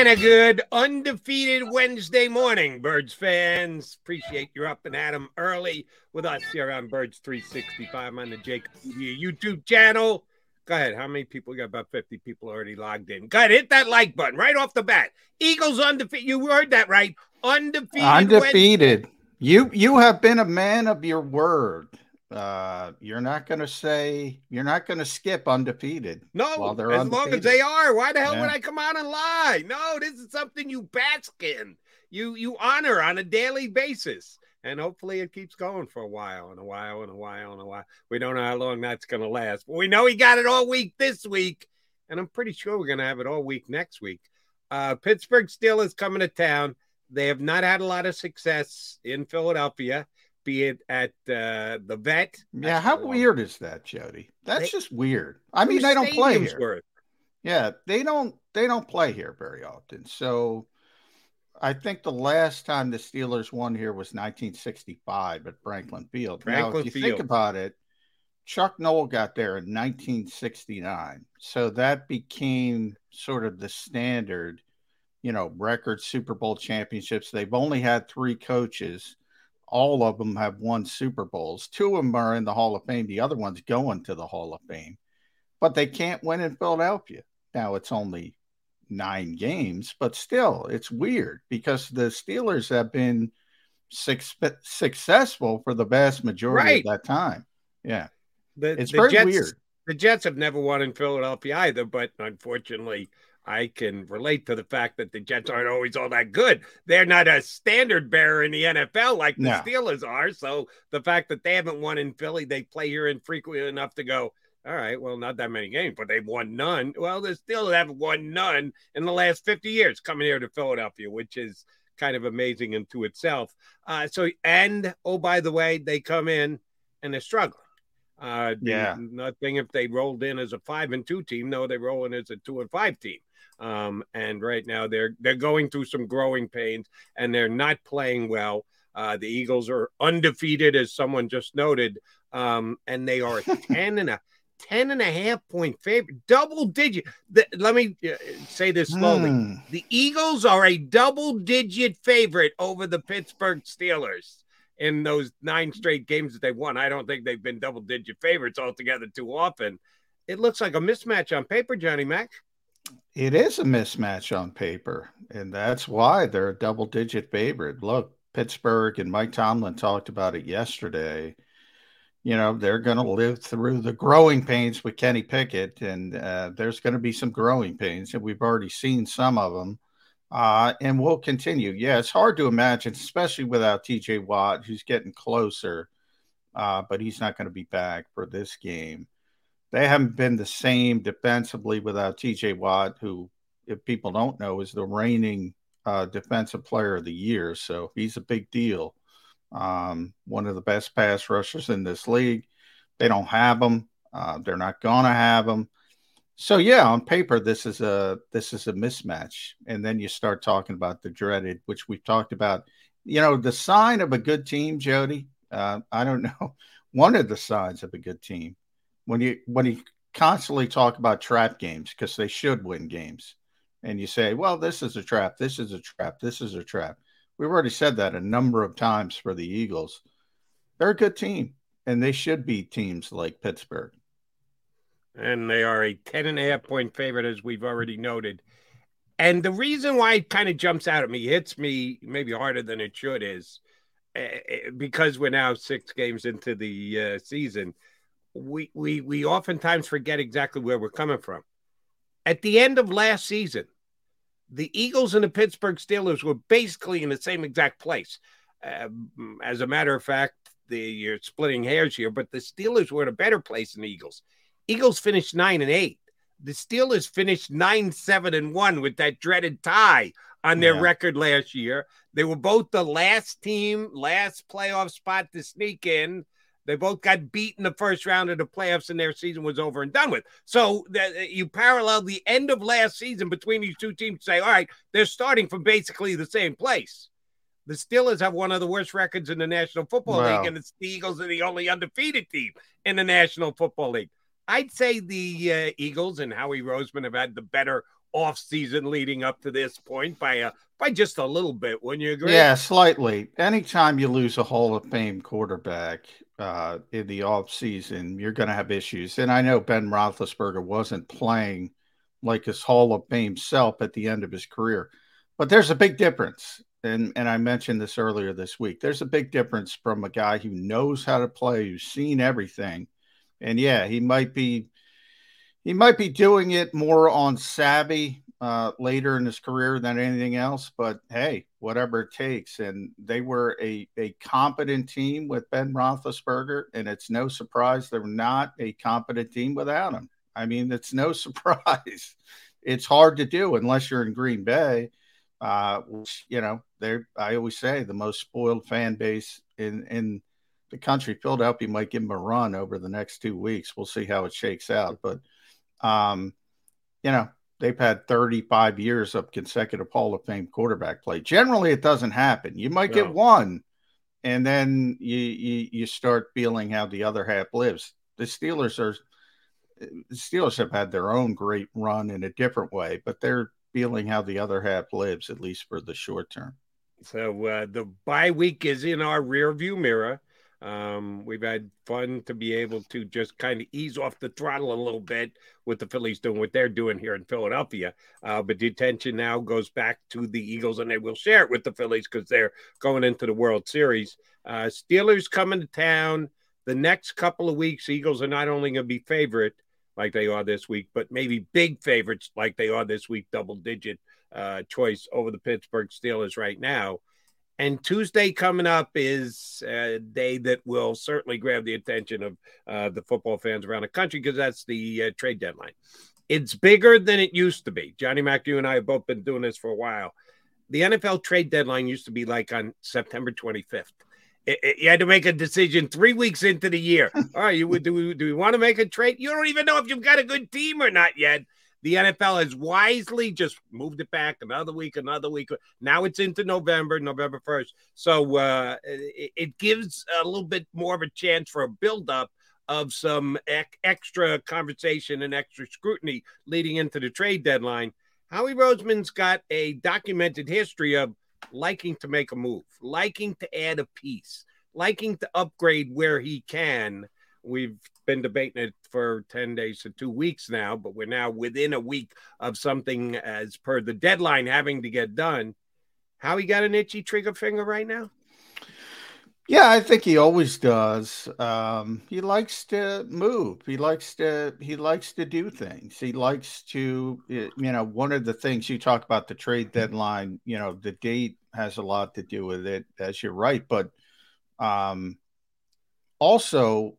And a good undefeated Wednesday morning, Birds fans. Appreciate you're up and at 'em early with us here on Birds 365 on the JAKIB YouTube channel. Go ahead. How many people? We got about 50 people already logged in. Go ahead, hit that like button right off the bat. Eagles undefeated. You heard that right. Undefeated. undefeated. You you have been a man of your word. Uh, you're not going to say you're not going to skip undefeated. No, while they're as long as they are. Why the hell Yeah. would I come out and lie? No, this is something you bask in. You you honor on a daily basis. And hopefully it keeps going for a while and a while and a while and a while. We don't know how long that's going to last, but we know he got it all week this week. And I'm pretty sure we're going to have it all week next week. Uh, Pittsburgh Steelers coming to town. They have not had a lot of success in Philadelphia, be it at uh, the vet. Yeah, how weird is that, Jody? That's They- just weird. I mean, they don't play here. worth? Yeah, they don't they don't play here very often. So I think the last time the Steelers won here was 1965 at Franklin Field. now, Franklin if you Field. think about it, Chuck Noll got there in 1969. So that became sort of the standard, you know, record Super Bowl championships. They've only had three coaches. All of them have won Super Bowls. Two of them are in the Hall of Fame. The other one's going to the Hall of Fame. But they can't win in Philadelphia. Now it's only nine games, but still, it's weird because the Steelers have been suc- successful for the vast majority Right. of that time. Yeah, The, it's the very Jets, weird. The Jets have never won in Philadelphia either, but unfortunately, I can relate to the fact that the Jets aren't always all that good. They're not a standard bearer in the NFL like the No. Steelers are. So the fact that they haven't won in Philly, they play here infrequently enough to go, all right, well, not that many games, but they've won none. Well, the Steelers haven't won none in the last 50 years coming here to Philadelphia, which is kind of amazing into itself. Uh, so, and oh, by the way, they come in and they're struggling. Uh, Yeah. Nothing if they rolled in as a five and two team. No, they roll in as a two and five team. Um, and right now they're they're going through some growing pains and they're not playing well. Uh, the Eagles are undefeated, as someone just noted, um, and they are 10 and a 10 and a half point favorite, double digit. The, let me uh, say this slowly. Hmm. The Eagles are a double digit favorite over the Pittsburgh Steelers in those nine straight games that they won. I don't think they've been double digit favorites altogether too often. It looks like a mismatch on paper, Johnny Mac. It is a mismatch on paper, and that's why they're a double digit favorite. Look, Pittsburgh and Mike Tomlin talked about it yesterday. you know, they're going to live through the growing pains with Kenny Pickett, and uh, there's going to be some growing pains, and we've already seen some of them. Uh, and we'll continue. Yeah, it's hard to imagine, especially without TJ Watt, who's getting closer, uh, but he's not going to be back for this game. They haven't been the same defensively without TJ Watt, who, if people don't know, is the reigning uh, defensive player of the year. So he's a big deal. Um, one of the best pass rushers in this league. They don't have him. Uh, they're not going to have him. So yeah, on paper this is a this is a mismatch, and then you start talking about the dreaded, which we've talked about. You know, the sign of a good team, Jody. Uh, I don't know. One of the signs of a good team when you when you constantly talk about trap games because they should win games, and you say, "Well, this is a trap. This is a trap. This is a trap." We've already said that a number of times for the Eagles. They're a good team, and they should be teams like Pittsburgh and they are a 10 and a half point favorite, as we've already noted. And the reason why it kind of jumps out at me, hits me maybe harder than it should, is uh, because we're now six games into the uh, season. We, we we oftentimes forget exactly where we're coming from. At the end of last season, the Eagles and the Pittsburgh Steelers were basically in the same exact place. Um, as a matter of fact, the, you're splitting hairs here, but the Steelers were in a better place than the Eagles. Eagles finished nine and eight. The Steelers finished nine, seven, and one with that dreaded tie on their yeah. record last year. They were both the last team, last playoff spot to sneak in. They both got beat in the first round of the playoffs, and their season was over and done with. So the, you parallel the end of last season between these two teams. Say, all right, they're starting from basically the same place. The Steelers have one of the worst records in the National Football wow. League, and the Eagles are the only undefeated team in the National Football League. I'd say the uh, Eagles and Howie Roseman have had the better offseason leading up to this point by a by just a little bit. Wouldn't you agree? Yeah, slightly. Anytime you lose a Hall of Fame quarterback uh, in the offseason, you're going to have issues. And I know Ben Roethlisberger wasn't playing like his Hall of Fame self at the end of his career, but there's a big difference. And and I mentioned this earlier this week. There's a big difference from a guy who knows how to play, who's seen everything and yeah, he might be he might be doing it more on savvy uh, later in his career than anything else. But hey, whatever it takes. And they were a, a competent team with Ben Roethlisberger, and it's no surprise they're not a competent team without him. I mean, it's no surprise. It's hard to do unless you're in Green Bay, uh, which you know they're. I always say the most spoiled fan base in in the country. Philadelphia might give him a run over the next two weeks. We'll see how it shakes out. But, um, you know, they've had 35 years of consecutive Hall of Fame quarterback play. Generally, it doesn't happen. You might get one, and then you, you you start feeling how the other half lives. The Steelers are the Steelers have had their own great run in a different way, but they're feeling how the other half lives, at least for the short term. So uh, the bye week is in our rear view mirror. Um, we've had fun to be able to just kind of ease off the throttle a little bit with the Phillies doing what they're doing here in Philadelphia. Uh, but the attention now goes back to the Eagles, and they will share it with the Phillies because they're going into the World Series. Uh, Steelers coming to town the next couple of weeks. Eagles are not only going to be favorite like they are this week, but maybe big favorites like they are this week, double digit uh, choice over the Pittsburgh Steelers right now. And Tuesday coming up is a day that will certainly grab the attention of uh, the football fans around the country because that's the uh, trade deadline. It's bigger than it used to be. Johnny Mac, you and I have both been doing this for a while. The NFL trade deadline used to be like on September 25th. It, it, you had to make a decision three weeks into the year. All right, you do we, do we want to make a trade? You don't even know if you've got a good team or not yet. The NFL has wisely just moved it back another week, another week. Now it's into November, November 1st. So uh, it, it, gives a little bit more of a chance for a buildup of some ec- extra conversation and extra scrutiny leading into the trade deadline. Howie Roseman's got a documented history of liking to make a move, liking to add a piece, liking to upgrade where he can. We've been debating it for 10 days to two weeks now, but we're now within a week of something as per the deadline having to get done. How he got an itchy trigger finger right now? Yeah, I think he always does. Um, he likes to move. He likes to he likes to do things. He likes to you know one of the things you talk about the trade deadline. You know the date has a lot to do with it, as you're right. But um, also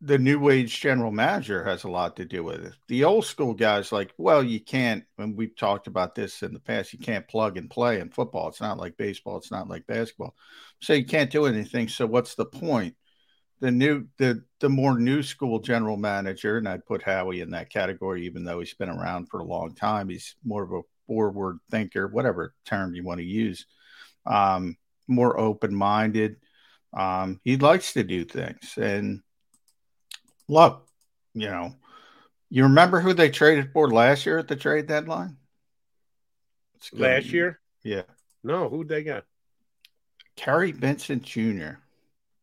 the new age general manager has a lot to do with it. The old school guys like, well, you can't, and we've talked about this in the past, you can't plug and play in football. It's not like baseball, it's not like basketball. So you can't do anything. So what's the point? The new the the more new school general manager, and I'd put Howie in that category, even though he's been around for a long time. He's more of a forward thinker, whatever term you want to use. Um, more open minded. Um, he likes to do things. And look, you know, you remember who they traded for last year at the trade deadline? Last year? Yeah. No, who they got? Kary Vincent Jr.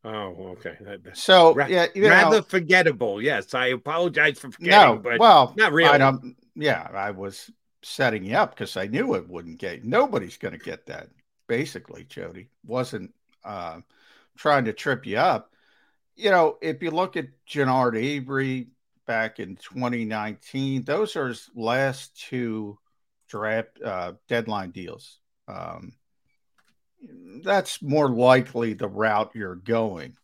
Oh, okay. So Ra- yeah, rather know, forgettable. Yes, I apologize for forgetting. No, but well, not really. I don't, yeah, I was setting you up because I knew it wouldn't get. Nobody's going to get that. Basically, Jody wasn't uh, trying to trip you up you know, if you look at Genard Avery back in 2019, those are his last two draft uh, deadline deals. Um, that's more likely the route you're going.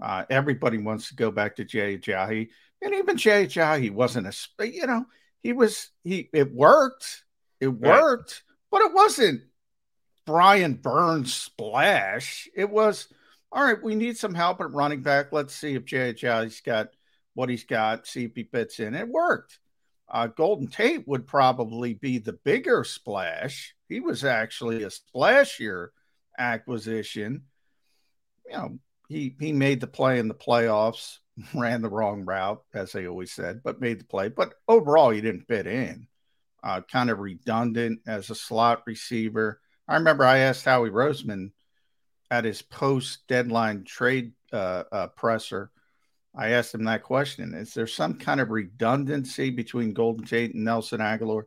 Uh, everybody wants to go back to Jay Ajayi, and even Jay Ajayi wasn't a, you know, he was he. It worked, it worked, right. but it wasn't Brian Burns splash. It was all right, we need some help at running back. Let's see if Ajayi's got what he's got, see if he fits in. It worked. Uh, Golden Tate would probably be the bigger splash. He was actually a splashier acquisition. You know, he he made the play in the playoffs, ran the wrong route, as they always said, but made the play. But overall, he didn't fit in. Uh, kind of redundant as a slot receiver. I remember I asked Howie Roseman at his post deadline trade uh, uh, presser, I asked him that question: Is there some kind of redundancy between Golden Tate and Nelson Agholor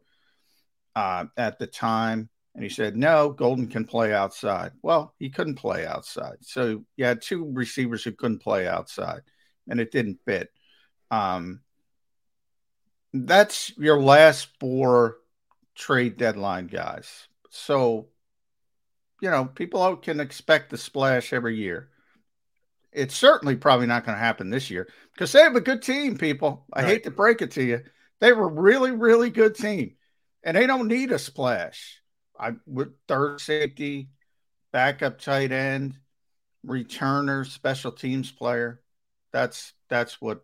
uh, at the time? And he said, "No, Golden can play outside." Well, he couldn't play outside, so you had two receivers who couldn't play outside, and it didn't fit. Um, that's your last four trade deadline guys. So you know, people can expect the splash every year. It's certainly probably not going to happen this year because they have a good team, people. I right. hate to break it to you. They have a really, really good team, and they don't need a splash. I with third safety, backup tight end, returner, special teams player. That's that's what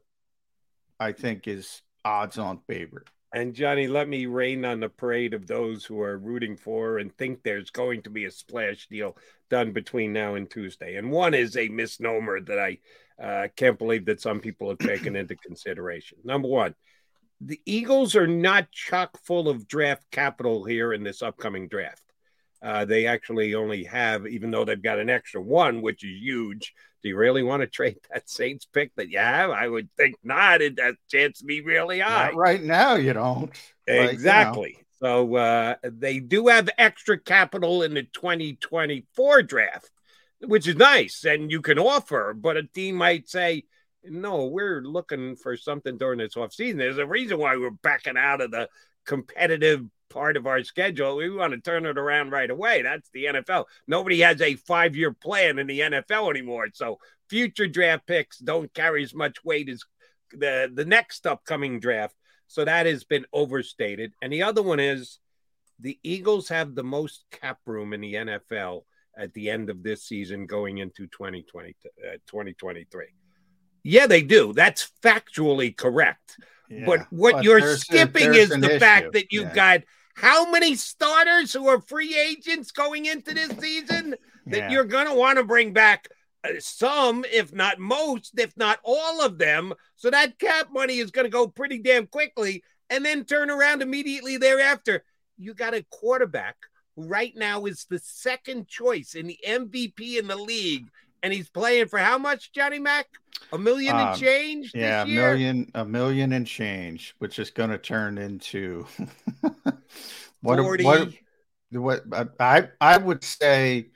I think is odds on favorite. And Johnny, let me rain on the parade of those who are rooting for and think there's going to be a splash deal done between now and Tuesday. And one is a misnomer that I uh, can't believe that some people have taken into consideration. Number one, the Eagles are not chock full of draft capital here in this upcoming draft. Uh, they actually only have, even though they've got an extra one, which is huge. Do you really want to trade that Saints pick that you have? I would think not. It has chance to be really high. Not right now, you don't. Exactly. you know. So uh, they do have extra capital in the 2024 draft, which is nice, and you can offer. But a team might say, "No, we're looking for something during this offseason. There's a reason why we're backing out of the competitive part of our schedule. We want to turn it around right away. That's the NFL. Nobody has a five year plan in the NFL anymore. So future draft picks don't carry as much weight as the, the next upcoming draft. So that has been overstated. And the other one is the Eagles have the most cap room in the NFL at the end of this season going into 2020, uh, 2023. Yeah, they do. That's factually correct. Yeah, but what but you're skipping a, is the issue. fact that you've yeah. got how many starters who are free agents going into this season that yeah. you're going to want to bring back uh, some, if not most, if not all of them. So that cap money is going to go pretty damn quickly and then turn around immediately thereafter. You got a quarterback who right now is the second choice in the MVP in the league and he's playing for how much, Johnny Mack? A million um, and change? Yeah, a million, a million and change, which is going to turn into what, 40. what? What? I I would say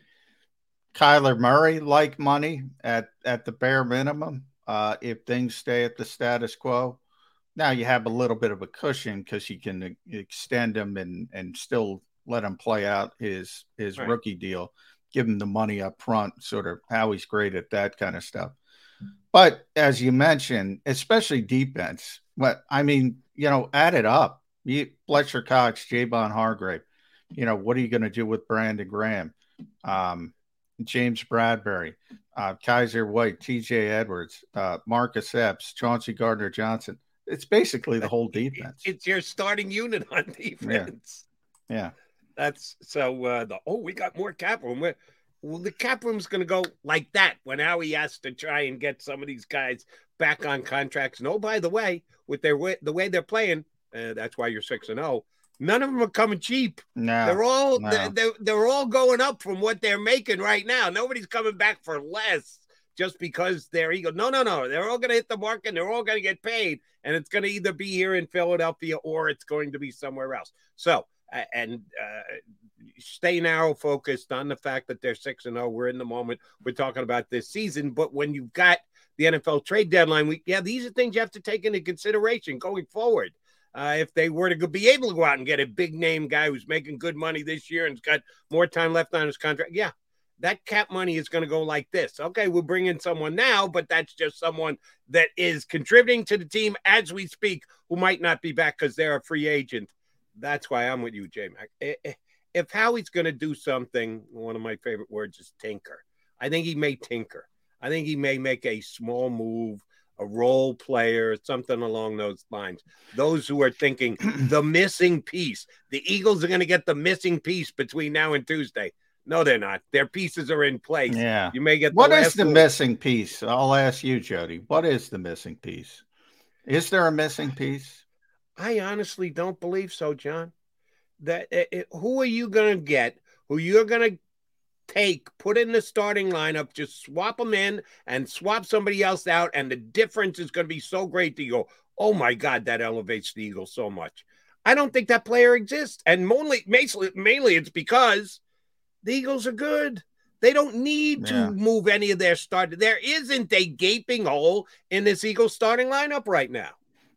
Kyler Murray like money at at the bare minimum. Uh, if things stay at the status quo, now you have a little bit of a cushion because you can extend him and and still let him play out his his right. rookie deal, give him the money up front, sort of how he's great at that kind of stuff. But as you mentioned, especially defense, but I mean, you know, add it up. You, Fletcher Cox, Javon Hargrave. You know, what are you going to do with Brandon Graham, um, James Bradberry, uh, Kyzir White, T.J. Edwards, uh, Marcus Epps, Chauncey Gardner Johnson? It's basically the whole defense. It's your starting unit on defense. Yeah. yeah. That's so. Uh, the oh, we got more cap room. We're, well, the cap room's going to go like that when Howie has to try and get some of these guys back on contracts. No, by the way, with their way, the way they're playing, uh, that's why you're six and zero. Oh, none of them are coming cheap. No, they're all no. they're, they're, they're all going up from what they're making right now. Nobody's coming back for less just because they're ego. No, no, no. They're all going to hit the market and they're all going to get paid. And it's going to either be here in Philadelphia or it's going to be somewhere else. So, and uh, stay narrow focused on the fact that they're 6 and 0. We're in the moment. We're talking about this season. But when you've got the NFL trade deadline week, yeah, these are things you have to take into consideration going forward. Uh, if they were to be able to go out and get a big name guy who's making good money this year and's got more time left on his contract, yeah, that cap money is going to go like this. Okay, we'll bring in someone now, but that's just someone that is contributing to the team as we speak, who might not be back because they're a free agent. That's why I'm with you, J Mac. If Howie's going to do something, one of my favorite words is tinker. I think he may tinker. I think he may make a small move, a role player, something along those lines. Those who are thinking the missing piece, the Eagles are going to get the missing piece between now and Tuesday. No, they're not. Their pieces are in place. Yeah. You may get the what is the missing piece? I'll ask you, Jody. What is the missing piece? Is there a missing piece? I honestly don't believe so, John. That it, eh, eh, who are you going to get? Who you're going to take, put in the starting lineup, just swap them in and swap somebody else out, and the difference is going to be so great that you go, oh my God, that elevates the Eagles so much. I don't think that player exists. And mainly, mainly it's because the Eagles are good. They don't need yeah. to move any of their start. There isn't a gaping hole in this Eagles starting lineup right now.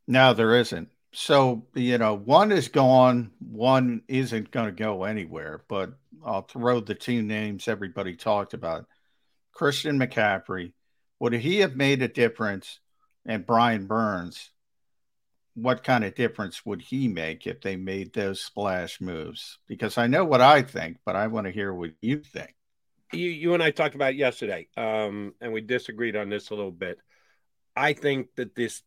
No, there isn't. So, you know, one is gone, one isn't going to go anywhere, but I'll throw the two names everybody talked about. Christian McCaffrey, would he have made a difference? And Brian Burns, what kind of difference would he make if they made those splash moves? Because I know what I think, but I want to hear what you think. You, you and I talked about yesterday, um, and we disagreed on this a little bit. I think that this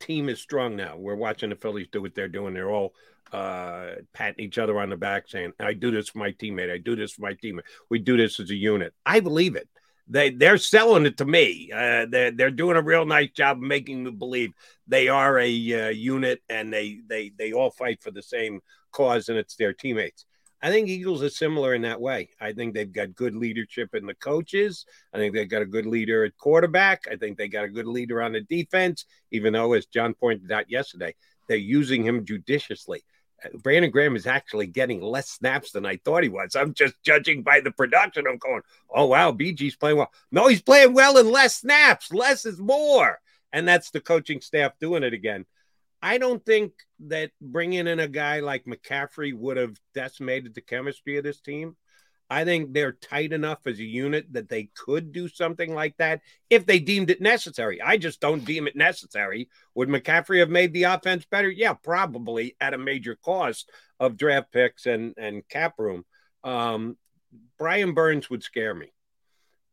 team is strong now. We're watching the Phillies do what they're doing. They're all uh, patting each other on the back, saying, "I do this for my teammate. I do this for my teammate. We do this as a unit." I believe it. They they're selling it to me. Uh, they're they're doing a real nice job of making me believe they are a uh, unit and they they they all fight for the same cause, and it's their teammates. I think Eagles are similar in that way. I think they've got good leadership in the coaches. I think they've got a good leader at quarterback. I think they got a good leader on the defense, even though, as John pointed out yesterday, they're using him judiciously. Uh, Brandon Graham is actually getting less snaps than I thought he was. I'm just judging by the production. I'm going, oh, wow, BG's playing well. No, he's playing well in less snaps. Less is more. And that's the coaching staff doing it again. I don't think that bringing in a guy like McCaffrey would have decimated the chemistry of this team. I think they're tight enough as a unit that they could do something like that if they deemed it necessary. I just don't deem it necessary. Would McCaffrey have made the offense better? Yeah, probably at a major cost of draft picks and, and cap room. Um, Brian Burns would scare me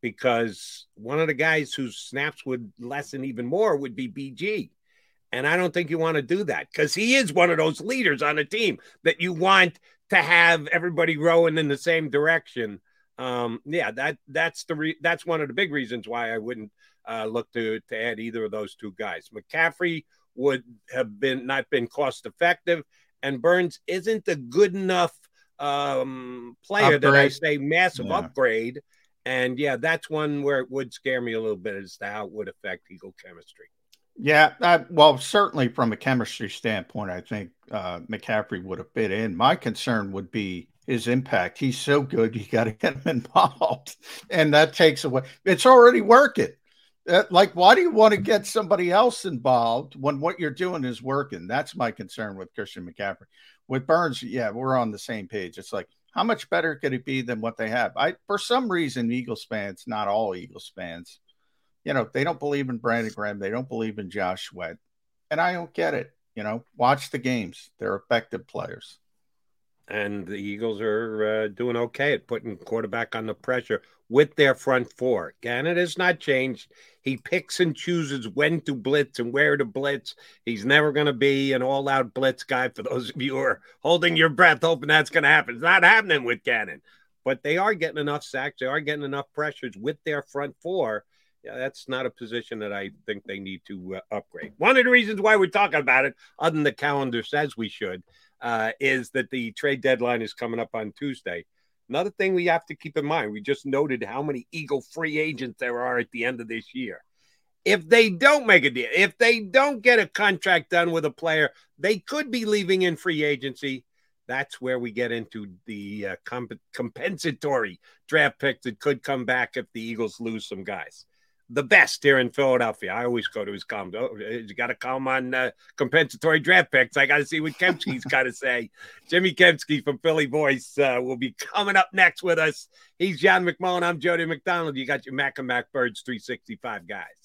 because one of the guys whose snaps would lessen even more would be BG. And I don't think you want to do that because he is one of those leaders on a team that you want to have everybody rowing in the same direction. Um, yeah, that that's the re- that's one of the big reasons why I wouldn't uh, look to to add either of those two guys. McCaffrey would have been not been cost effective, and Burns isn't a good enough um, player upgrade. that I say massive yeah. upgrade. And yeah, that's one where it would scare me a little bit as to how it would affect Eagle chemistry. Yeah, I, well, certainly from a chemistry standpoint, I think uh, McCaffrey would have fit in. My concern would be his impact. He's so good, you got to get him involved, and that takes away. It's already working. Uh, like, why do you want to get somebody else involved when what you're doing is working? That's my concern with Christian McCaffrey. With Burns, yeah, we're on the same page. It's like, how much better could it be than what they have? I, for some reason, Eagles fans, not all Eagles fans, you know, they don't believe in Brandon Graham. They don't believe in Josh Sweat, and I don't get it. You know, watch the games; they're effective players and the Eagles are uh, doing okay at putting quarterback on the pressure with their front four. Gannon has not changed. He picks and chooses when to blitz and where to blitz. He's never going to be an all-out blitz guy. For those of you who are holding your breath, hoping that's going to happen, it's not happening with Gannon. But they are getting enough sacks. They are getting enough pressures with their front four. Yeah, that's not a position that I think they need to uh, upgrade. One of the reasons why we're talking about it, other than the calendar says we should, uh, is that the trade deadline is coming up on Tuesday. Another thing we have to keep in mind, we just noted how many Eagle free agents there are at the end of this year. If they don't make a deal, if they don't get a contract done with a player, they could be leaving in free agency. That's where we get into the uh, comp- compensatory draft picks that could come back if the Eagles lose some guys the best here in Philadelphia. I always go to his column. Oh, you got to call him on uh, compensatory draft picks. I got to see what Kempski's got to say. Jimmy Kempski from Philly Voice uh, will be coming up next with us. He's John McMullen. I'm Jody McDonald. You got your Mac and Mac Birds 365 guys.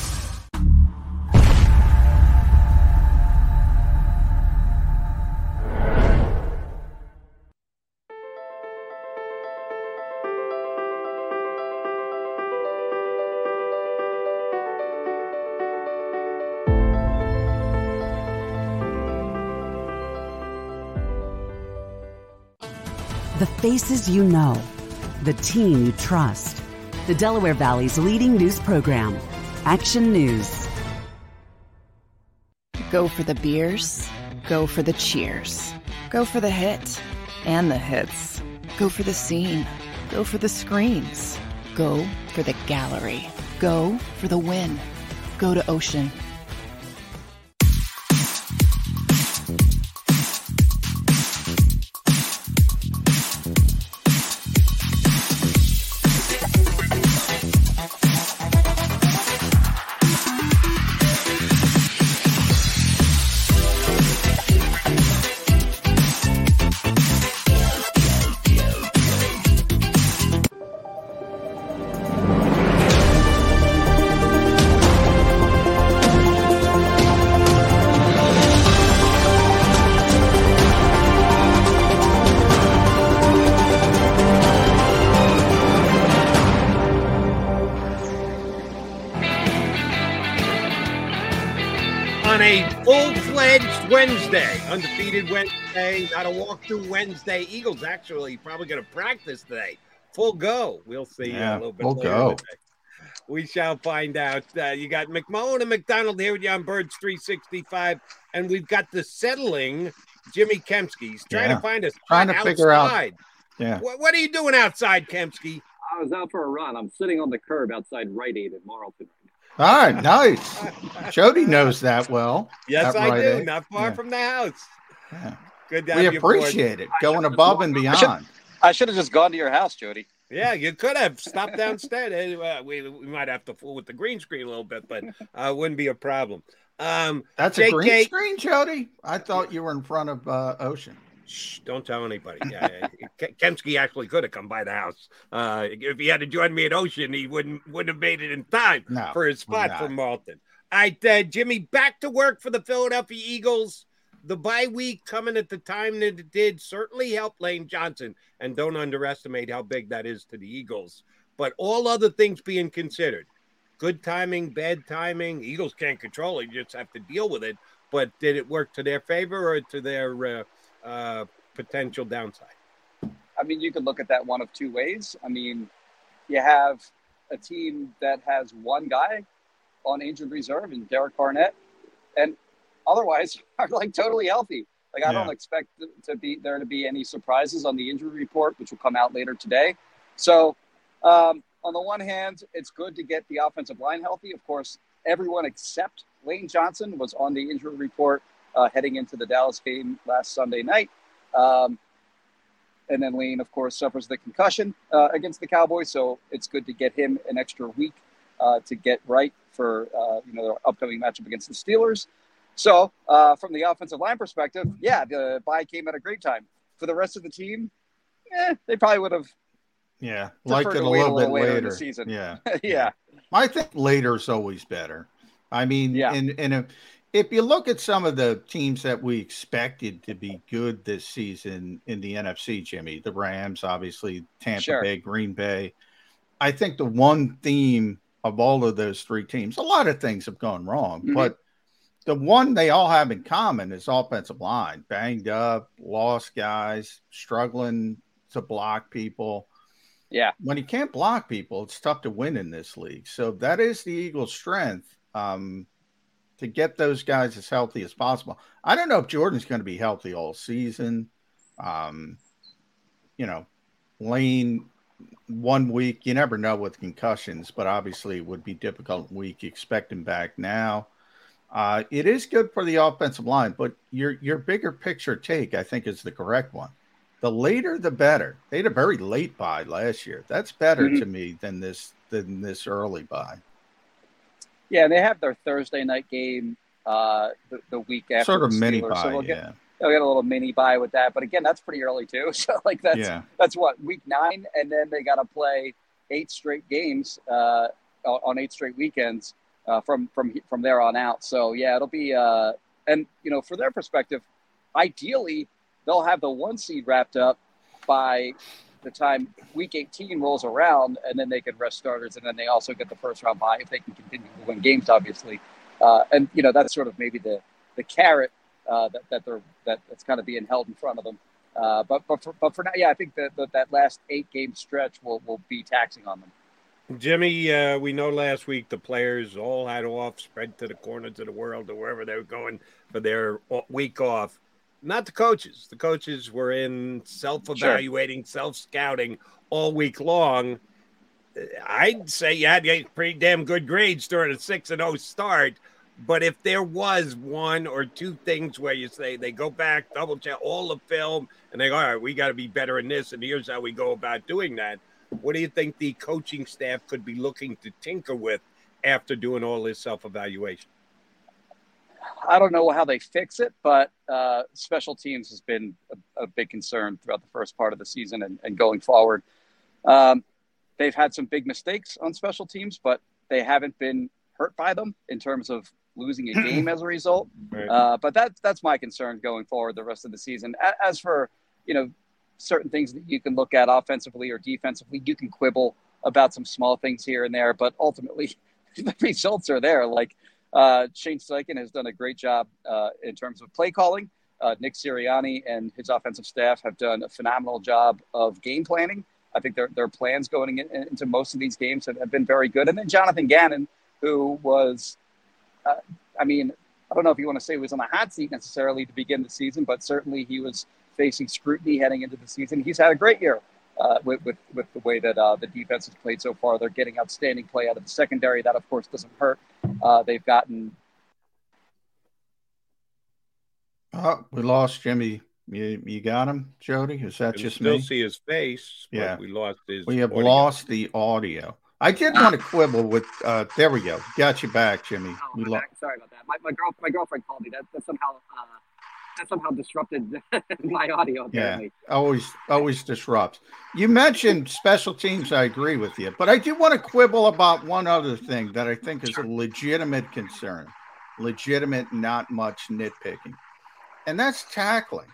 Faces you know, the team you trust. The Delaware Valley's leading news program, Action News. Go for the beers, go for the cheers, go for the hit and the hits, go for the scene, go for the screams, go for the gallery, go for the win, go to Ocean. Undefeated Wednesday, not a walkthrough Wednesday. Eagles actually probably going to practice today. full go. We'll see Yeah, a little bit we'll later go. today. We shall find out. Uh, you got McMullen and McDonald here with you on Birds 365, and we've got the settling Jimmy Kempski. He's trying Yeah. to find us Trying to figure out- Yeah. What, what are you doing outside, Kempski? I was out for a run. I'm sitting on the curb outside Rite Aid in Marlton. All right, nice. Jody knows that well. Yes, I Rite do. Aid. Not far Yeah. from the house. Yeah. Good to We have you aboard. appreciate it. Going above and beyond. I should have just gone to your house, Jody. Yeah, you could have stopped downstairs. Eh, well, we, we might have to fool with the green screen a little bit, but uh, wouldn't be a problem. Um, That's a green screen, Jody. I thought you were in front of uh, Ocean. Shh, don't tell anybody. Yeah, yeah. Kempski actually could have come by the house. Uh, if he had to join me at Ocean, he wouldn't wouldn't have made it in time No, for his spot not. from Marlton. All right, uh, Jimmy, back to work for the Philadelphia Eagles. The bye week coming at the time that it did certainly helped Lane Johnson, and don't underestimate how big that is to the Eagles. But all other things being considered, good timing, bad timing, Eagles can't control it; you just have to deal with it. But did it work to their favor or to their uh, uh, potential downside? I mean, you could look at that one of two ways. I mean, you have a team that has one guy on injured reserve and Derek Barnett, and otherwise are like totally healthy. Like I Yeah. don't expect to be there to be any surprises on the injury report, which will come out later today. So, um, on the one hand, it's good to get the offensive line healthy. Of course, everyone except Lane Johnson was on the injury report uh, heading into the Dallas game last Sunday night. Um, and then Lane, of course, suffers the concussion uh, against the Cowboys. So it's good to get him an extra week uh, to get right for uh, you know their upcoming matchup against the Steelers. So uh, from the offensive line perspective, yeah, the bye came at a great time. For the rest of the team, eh, they probably would have. Yeah, liked it a little bit later later. in the season. Yeah, yeah, I think later is always better. I mean, Yeah. and and if, if you look at some of the teams that we expected to be good this season in the NFC, Jimmy, the Rams, obviously Tampa Sure. Bay, Green Bay. I think the one theme of all of those three teams, a lot of things have gone wrong, Mhm. but the one they all have in common is offensive line, banged up, lost guys, struggling to block people yeah. when you can't block people, it's tough to win in this league. So that is the Eagles' strength um, to get those guys as healthy as possible. I don't know if Jordan's going to be healthy all season. Um, you know, Lane, one week, you never know with concussions, but obviously it would be difficult week. You expect him back now. Uh, it is good for the offensive line, but your your bigger picture take, I think, is the correct one. The later, the better. They had a very late bye last year. That's better Mhm. to me than this than this early bye. Yeah, they have their Thursday night game uh, the, the week after. Sort of mini bye, so we'll get, yeah, they'll get a little mini bye with that. But again, that's pretty early too. So like that's yeah, that's what week nine, and then they got to play eight straight games uh, on eight straight weekends uh, from from from there on out. So yeah, it'll be uh, and you know for their perspective, ideally they'll have the one seed wrapped up by the time week 18 rolls around, and then they can rest starters, and then they also get the first round bye if they can continue to win games, obviously. Uh, and you know that's sort of maybe the the carrot uh, that that they're that that's kind of being held in front of them. Uh, but but for, but for now, yeah, I think that that, that last eight game stretch will, will be taxing on them. Jimmy, uh, we know last week the players all had off, spread to the corners of the world or wherever they were going for their week off. Not the coaches. The coaches were in self evaluating, self scouting all week long. Uh, I'd say you had pretty damn good grades during a 6 and 0 start. But if there was one or two things where you say they go back, double check all the film, and they go, all right, we got to be better in this, and here's how we go about doing that. What do you think the coaching staff could be looking to tinker with after doing all this self evaluation? I don't know how they fix it, but uh, special teams has been a, a big concern throughout the first part of the season and, and going forward. Um, they've had some big mistakes on special teams, but they haven't been hurt by them in terms of losing a game as a result. Right. Uh, but that's that's my concern going forward the rest of the season. As for you know certain things that you can look at offensively or defensively, you can quibble about some small things here and there, but ultimately the results are there. Like uh, Shane Steichen has done a great job uh, in terms of play calling. Uh, Nick Sirianni and his offensive staff have done a phenomenal job of game planning I think their their plans going in, into most of these games have, have, been very good. And then Jonathan Gannon, who was, uh, I mean, I don't know if you want to say he was on the hot seat necessarily to begin the season, but certainly he was facing scrutiny heading into the season. He's had a great year uh, with, with, with the way that uh, the defense has played so far. They're getting outstanding play out of the secondary. That, of course, doesn't hurt. Uh, they've gotten. Oh, we lost Jimmy. You you got him, Jody? Is that just still me? see his face. yeah, we lost his. We have audio. lost the audio. I did want to quibble with. Uh, there we go. Got you back, Jimmy. Oh, lo- Sorry about that. My, my girl, my girlfriend called me. That, that somehow uh, that somehow disrupted my audio. Apparently. Yeah, always always disrupts. You mentioned special teams. I agree with you, but I do want to quibble about one other thing that I think is a legitimate concern, legitimate, not much nitpicking, and that's tackling.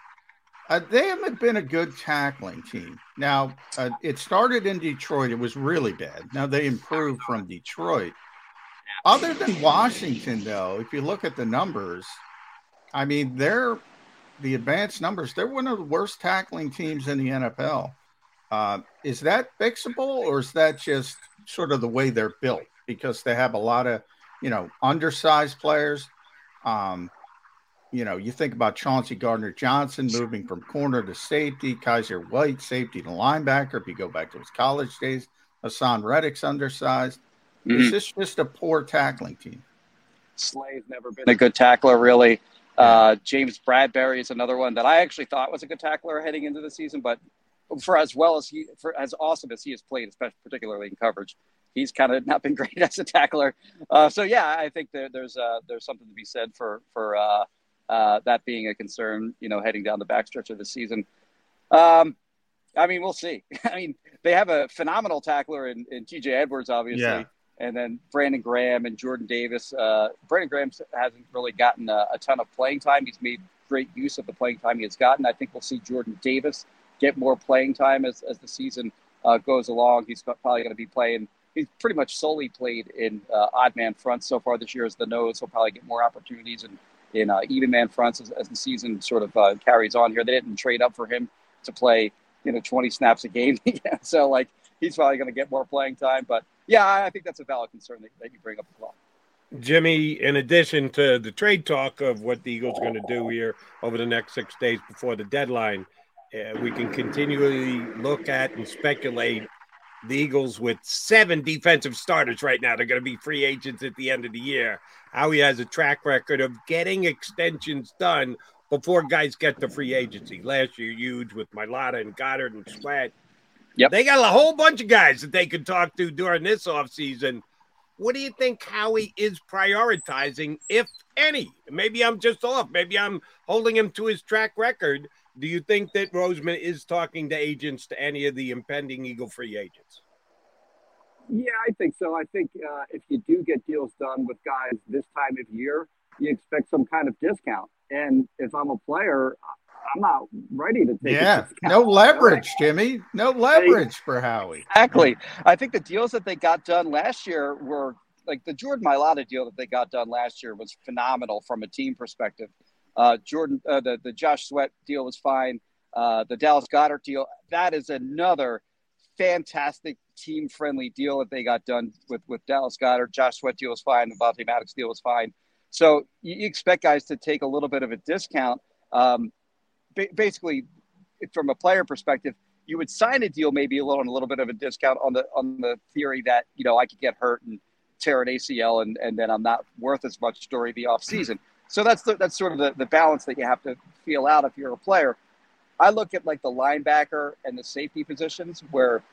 Uh, they haven't been a good tackling team. Now, uh, it started in Detroit. It was really bad. Now they improved from Detroit. Other than Washington, though, if you look at the numbers, I mean, they're the advanced numbers. They're one of the worst tackling teams in the NFL. Uh, is that fixable, or is that just sort of the way they're built? Because they have a lot of, you know, undersized players. Um, you know, you think about Chauncey Gardner Johnson moving from corner to safety, Kyzir White, safety to linebacker. If you go back to his college days, Haason Reddick's undersized. Mm-hmm. Is this just a poor tackling team? Slay's never been a good tackler, really. Uh, James Bradberry is another one that I actually thought was a good tackler heading into the season, but for as well as he, for as awesome as he has played, especially particularly in coverage, he's kind of not been great as a tackler. Uh, so yeah, I think there, there's uh, there's something to be said for for uh, uh, that being a concern, you know, heading down the backstretch of the season. Um, I mean, we'll see. I mean, they have a phenomenal tackler in, in TJ Edwards, obviously. Yeah and then Brandon Graham and Jordan Davis. Uh, Brandon Graham hasn't really gotten a, a, ton of playing time. He's made great use of the playing time he has gotten. I think we'll see Jordan Davis get more playing time as, as the season uh, goes along. He's probably going to be playing. He's pretty much solely played in uh, odd man fronts so far this year as the nose. He'll probably get more opportunities in, in uh, even man fronts as, as, the season sort of uh, carries on here. They didn't trade up for him to play, you know, 20 snaps a game. so, like, he's probably going to get more playing time. But yeah, I think that's a valid concern that, that you bring up as well. Jimmy, in addition to the trade talk of what the Eagles are going to do here over the next six days before the deadline, uh, we can continually look at and speculate the Eagles with seven defensive starters right now. They're going to be free agents at the end of the year. Howie has a track record of getting extensions done before guys get to free agency. Last year, huge with Mailata and Goedert and Sweat. Yep. They got a whole bunch of guys that they could talk to during this offseason. What do you think Howie is prioritizing, if any? Maybe I'm just off. Maybe I'm holding him to his track record. Do you think that Roseman is talking to agents to any of the impending Eagle free agents? Yeah, I think so. I think uh, if you do get deals done with guys this time of year, you expect some kind of discount. And if I'm a player, I'm not ready to take. It. Yeah, no leverage, Jimmy. No leverage for Howie. Exactly. I think the deals that they got done last year were like the Jordan Mailata deal that they got done last year was phenomenal from a team perspective. Uh, Jordan, uh, the the Josh Sweat deal was fine. Uh, the Dallas Goedert deal that is another fantastic team friendly deal that they got done with with Dallas Goedert. Josh Sweat deal was fine. The Vontae Maddox deal was fine. So you expect guys to take a little bit of a discount. Um, basically, from a player perspective, you would sign a deal maybe a little on a little bit of a discount on the on the theory that you know I could get hurt and tear an ACL and and then I'm not worth as much during the off season. So that's the, that's sort of the, the balance that you have to feel out if you're a player. I look at like the linebacker and the safety positions where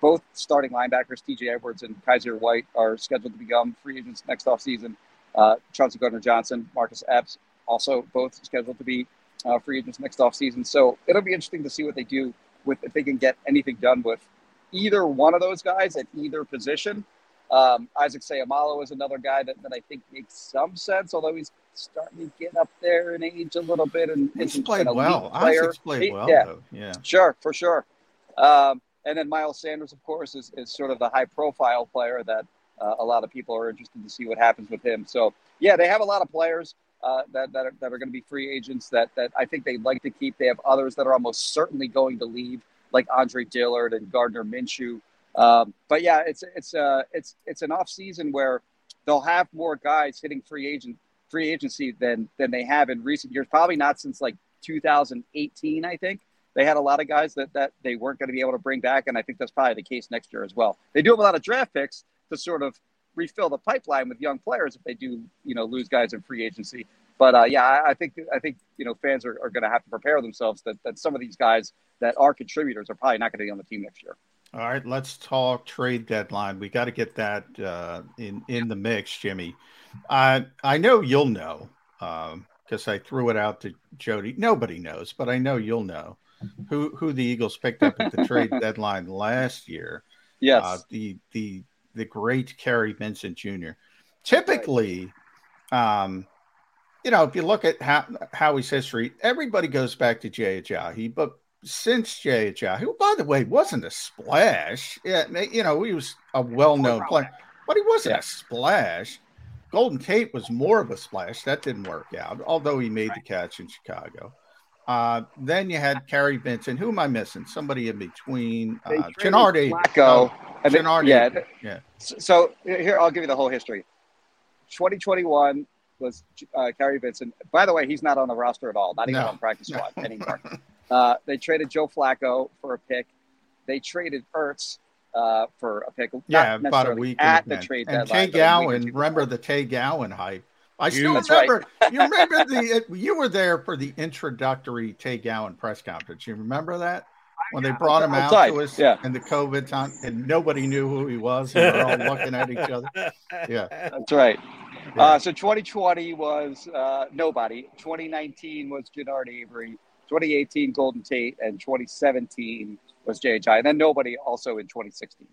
both starting linebackers, TJ Edwards and Kyzir White, are scheduled to become free agents next offseason. Uh, Chauncey Gardner Johnson, Marcus Epps, also both scheduled to be uh, free agents next offseason. So it'll be interesting to see what they do with if they can get anything done with either one of those guys at either position. Um, Isaac Seumalo is another guy that, that I think makes some sense, although he's starting to get up there in age a little bit. And he's played well. Isaac's played he, well, yeah, though. yeah, sure, for sure. Um, and then Miles Sanders, of course, is, is sort of the high profile player that uh, a lot of people are interested to see what happens with him. So, yeah, they have a lot of players uh, that, that are, that are going to be free agents that, that I think they'd like to keep. They have others that are almost certainly going to leave. like Andre Dillard and Gardner Minshew. Um, but yeah, it's it's uh, it's it's an off season where they'll have more guys hitting free agent free agency than than they have in recent years. Probably not since like 2018, I think. They had a lot of guys that that they weren't going to be able to bring back, and I think that's probably the case next year as well. They do have a lot of draft picks to sort of refill the pipeline with young players if they do, you know, lose guys in free agency. But uh, yeah, I, I, think I think you know fans are, are going to have to prepare themselves that, that some of these guys that are contributors are probably not going to be on the team next year. All right, let's talk trade deadline. We got to get that uh, in in the mix, Jimmy. I I know you'll know because um, I threw it out to Jody. Nobody knows, but I know you'll know who who the Eagles picked up at the trade deadline last year. Yes, uh, the the the great Kary Vincent Jr. Typically, um, you know, if you look at how, Howie's history, everybody goes back to Jay Ajayi, but since Jay Ajayi, who, by the way, wasn't a splash, yeah, you know, he was a well-known player, but he wasn't yeah. a splash. Golden Tate was more of a splash. That didn't work out, although he made the catch in Chicago. Uh, then you had Kary Vincent. Who am I missing? Somebody in between. Uh, Genardi. Flacco. Oh, Genardi. Yeah. yeah. So here, I'll give you the whole history. 2021 was uh, Kary Vincent. By the way, he's not on the roster at all, not even no. on practice squad anymore. uh, they traded Joe Flacco for a pick. They traded Ertz uh, for a pick. Yeah, about a week at the trade and deadline. Tay Gowan, remember the Tay Gowan hype? I still That's remember. Right. you remember the you were there for the introductory Tay Gowan press conference. You remember that when they brought him out to us yeah. in the COVID time, and nobody knew who he was, and we are all looking at each other. Yeah, that's right. Yeah. Uh, so 2020 was uh, nobody. 2019 was Genard Avery. 2018 Golden Tate, and 2017 was Ajayi, and then nobody also in 2016.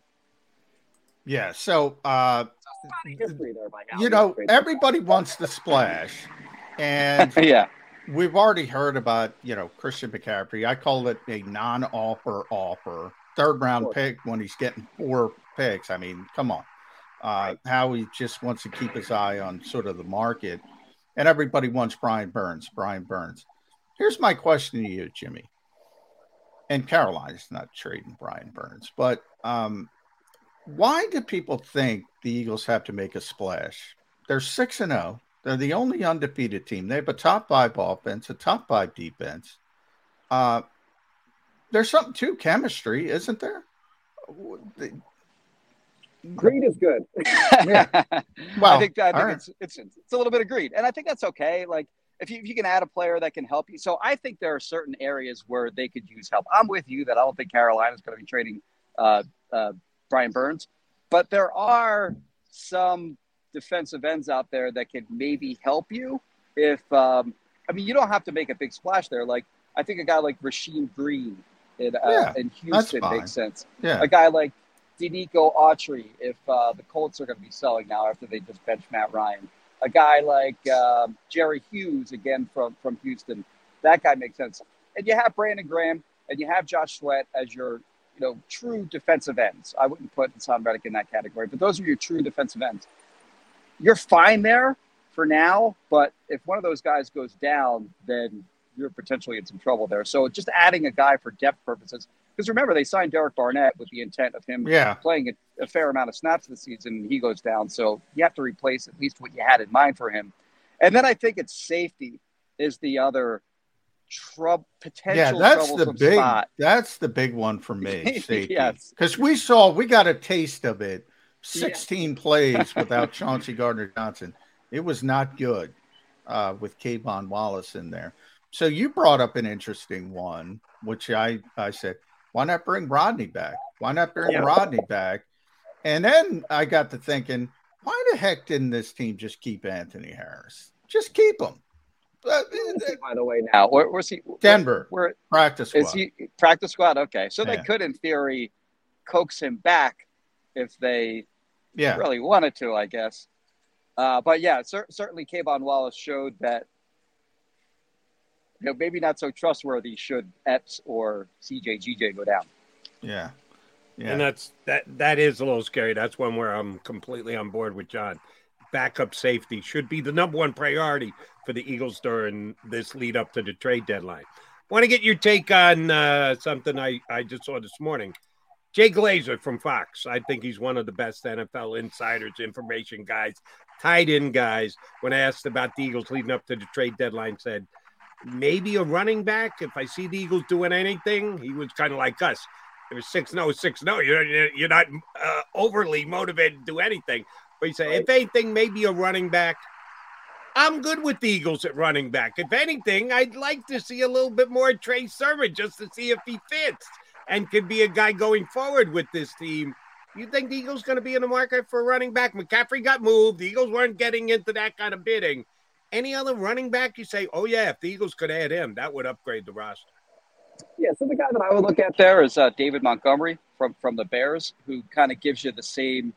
Yeah. So, uh, you know, everybody wants the splash, and yeah, we've already heard about you know Christian McCaffrey. I call it a non-offer offer, third round pick when he's getting four picks. I mean, come on. Uh, how he just wants to keep his eye on sort of the market, and everybody wants Brian Burns. Brian Burns. Here's my question to you, Jimmy. And Carolina's not trading Brian Burns, but um, why do people think the Eagles have to make a splash? They're 6 and 0. They're the only undefeated team. They have a top five offense, a top five defense. Uh, there's something to chemistry, isn't there? Greed is good. yeah. Well, I think, I think right. it's, it's it's a little bit of greed, and I think that's okay. Like if you, if you can add a player that can help you. So I think there are certain areas where they could use help. I'm with you that I don't think Carolina is going to be trading uh, uh, Brian Burns. But there are some defensive ends out there that could maybe help you. If um, I mean, you don't have to make a big splash there. Like I think a guy like Rasheem Green in, uh, yeah, in Houston makes sense. Yeah. A guy like Denico Autry, if uh, the Colts are going to be selling now after they just bench Matt Ryan. A guy like uh, Jerry Hughes, again from, from Houston, that guy makes sense. And you have Brandon Graham and you have Josh Sweat as your you know, true defensive ends. I wouldn't put Haason Reddick in that category, but those are your true defensive ends. You're fine there for now, but if one of those guys goes down, then you're potentially in some trouble there. So just adding a guy for depth purposes, because remember they signed Derek Barnett with the intent of him yeah. playing a, a, fair amount of snaps this season, and he goes down. So you have to replace at least what you had in mind for him. And then I think it's safety is the other trouble potential. Yeah, that's the big. Spot. That's the big one for me. Yes, because we saw we got a taste of it. Sixteen yeah. plays without Chauncey Gardner Johnson. It was not good uh, with K'Von Wallace in there. So you brought up an interesting one, which I I said, why not bring Rodney back? Why not bring yeah. Rodney back? And then I got to thinking, why the heck didn't this team just keep Anthony Harris? Just keep him. By the way, now where, where's he? Denver. Where, practice squad. Is he practice squad? Okay, so yeah. they could, in theory, coax him back if they yeah. really wanted to, I guess. Uh, but yeah, cer- certainly K'Von Wallace showed that you know maybe not so trustworthy should Epps or CJ GJ go down. Yeah. Yeah. And that's that that is a little scary. That's one where I'm completely on board with John backup safety should be the number one priority for the Eagles during this lead up to the trade deadline. want to get your take on uh, something I, I just saw this morning. Jay Glazer from Fox. I think he's one of the best NFL insiders, information guys, tight end guys. When asked about the Eagles leading up to the trade deadline, said maybe a running back. If I see the Eagles doing anything, he was kind of like us. It was 6 0, 6 0. You're, you're not uh, overly motivated to do anything. But he said, if anything, maybe a running back. I'm good with the Eagles at running back. If anything, I'd like to see a little bit more Trey Sermon just to see if he fits and could be a guy going forward with this team. You think the Eagles going to be in the market for running back? McCaffrey got moved. The Eagles weren't getting into that kind of bidding. Any other running back you say, oh, yeah, if the Eagles could add him, that would upgrade the roster? Yeah, so the guy that I would look at there is uh, David Montgomery from, from the Bears, who kind of gives you the same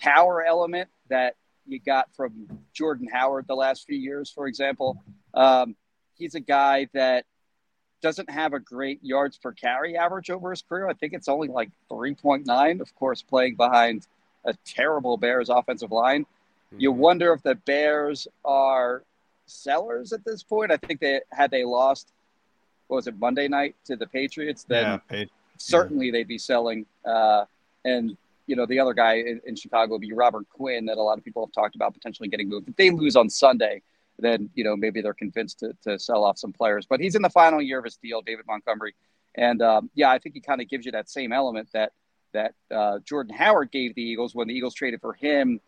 power element that you got from Jordan Howard the last few years, for example. Um, he's a guy that doesn't have a great yards per carry average over his career. I think it's only like 3.9, of course, playing behind a terrible Bears offensive line. Mm-hmm. You wonder if the Bears are sellers at this point. I think they had they lost, what was it, Monday night to the Patriots, then yeah, certainly yeah. they'd be selling. Uh, and you know, the other guy in, in, Chicago would be Robert Quinn that a lot of people have talked about potentially getting moved. If they lose on Sunday, then, you know, maybe they're convinced to, to sell off some players. But he's in the final year of his deal, David Montgomery. And um, yeah, I think he kind of gives you that same element that that uh, Jordan Howard gave the Eagles when the Eagles traded for him.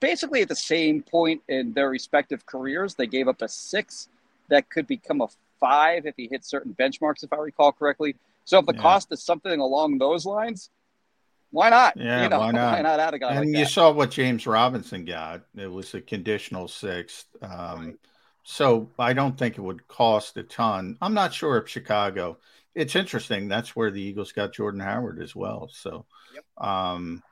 Basically, at the same point in their respective careers, they gave up a six that could become a five if he hit certain benchmarks, if I recall correctly. So if the yeah. cost is something along those lines, why not? Yeah, you know, why not? Why not add a guy and like you that? saw what James Robinson got. It was a conditional sixth. Um, right. So I don't think it would cost a ton. I'm not sure if Chicago. It's interesting. That's where the Eagles got Jordan Howard as well. So yep. um,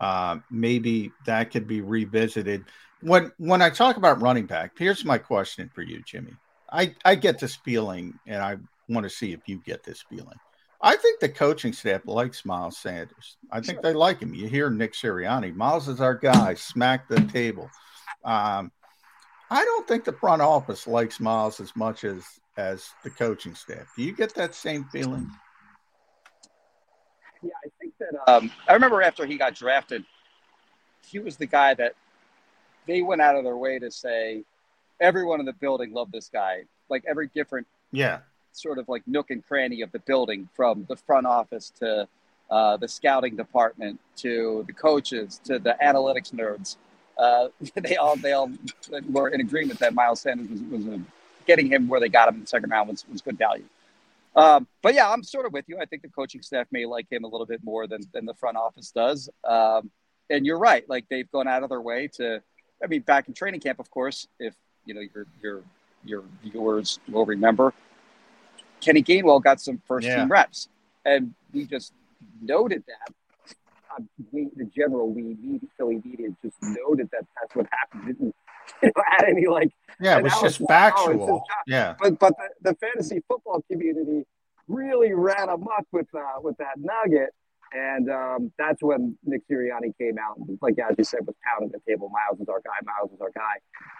uh, maybe that could be revisited. When when I talk about running back, here's my question for you, Jimmy. I I get this feeling, and I want to see if you get this feeling. I think the coaching staff likes Miles Sanders. I think they like him. You hear Nick Sirianni. Miles is our guy. Smack the table. Um, I don't think the front office likes Miles as much as as the coaching staff. Do you get that same feeling? Yeah, I think that. Um, I remember after he got drafted, he was the guy that they went out of their way to say everyone in the building loved this guy. Like every different yeah sort of like nook and cranny of the building, from the front office to uh, the scouting department to the coaches to the analytics nerds. Uh, they all they all were in agreement that Miles Sanders was, was uh, getting him where they got him in the second round was, was good value. Um, but yeah, I'm sort of with you. I think the coaching staff may like him a little bit more than, than the front office does. Um, and you're right. Like they've gone out of their way to, I mean, back in training camp, of course, if you know your your your viewers will remember, Kenny Gainwell got some first yeah. team reps, and we just noted that. Um, we, the general we Philly media just noted that that's what happened. Didn't you know, add any like yeah, it was just factual. yeah, but but the, the, fantasy football community really ran amok with uh, with that nugget. And um, that's when Nick Sirianni came out and, like as you said, was pounding the table. Miles is our guy. Miles is our guy.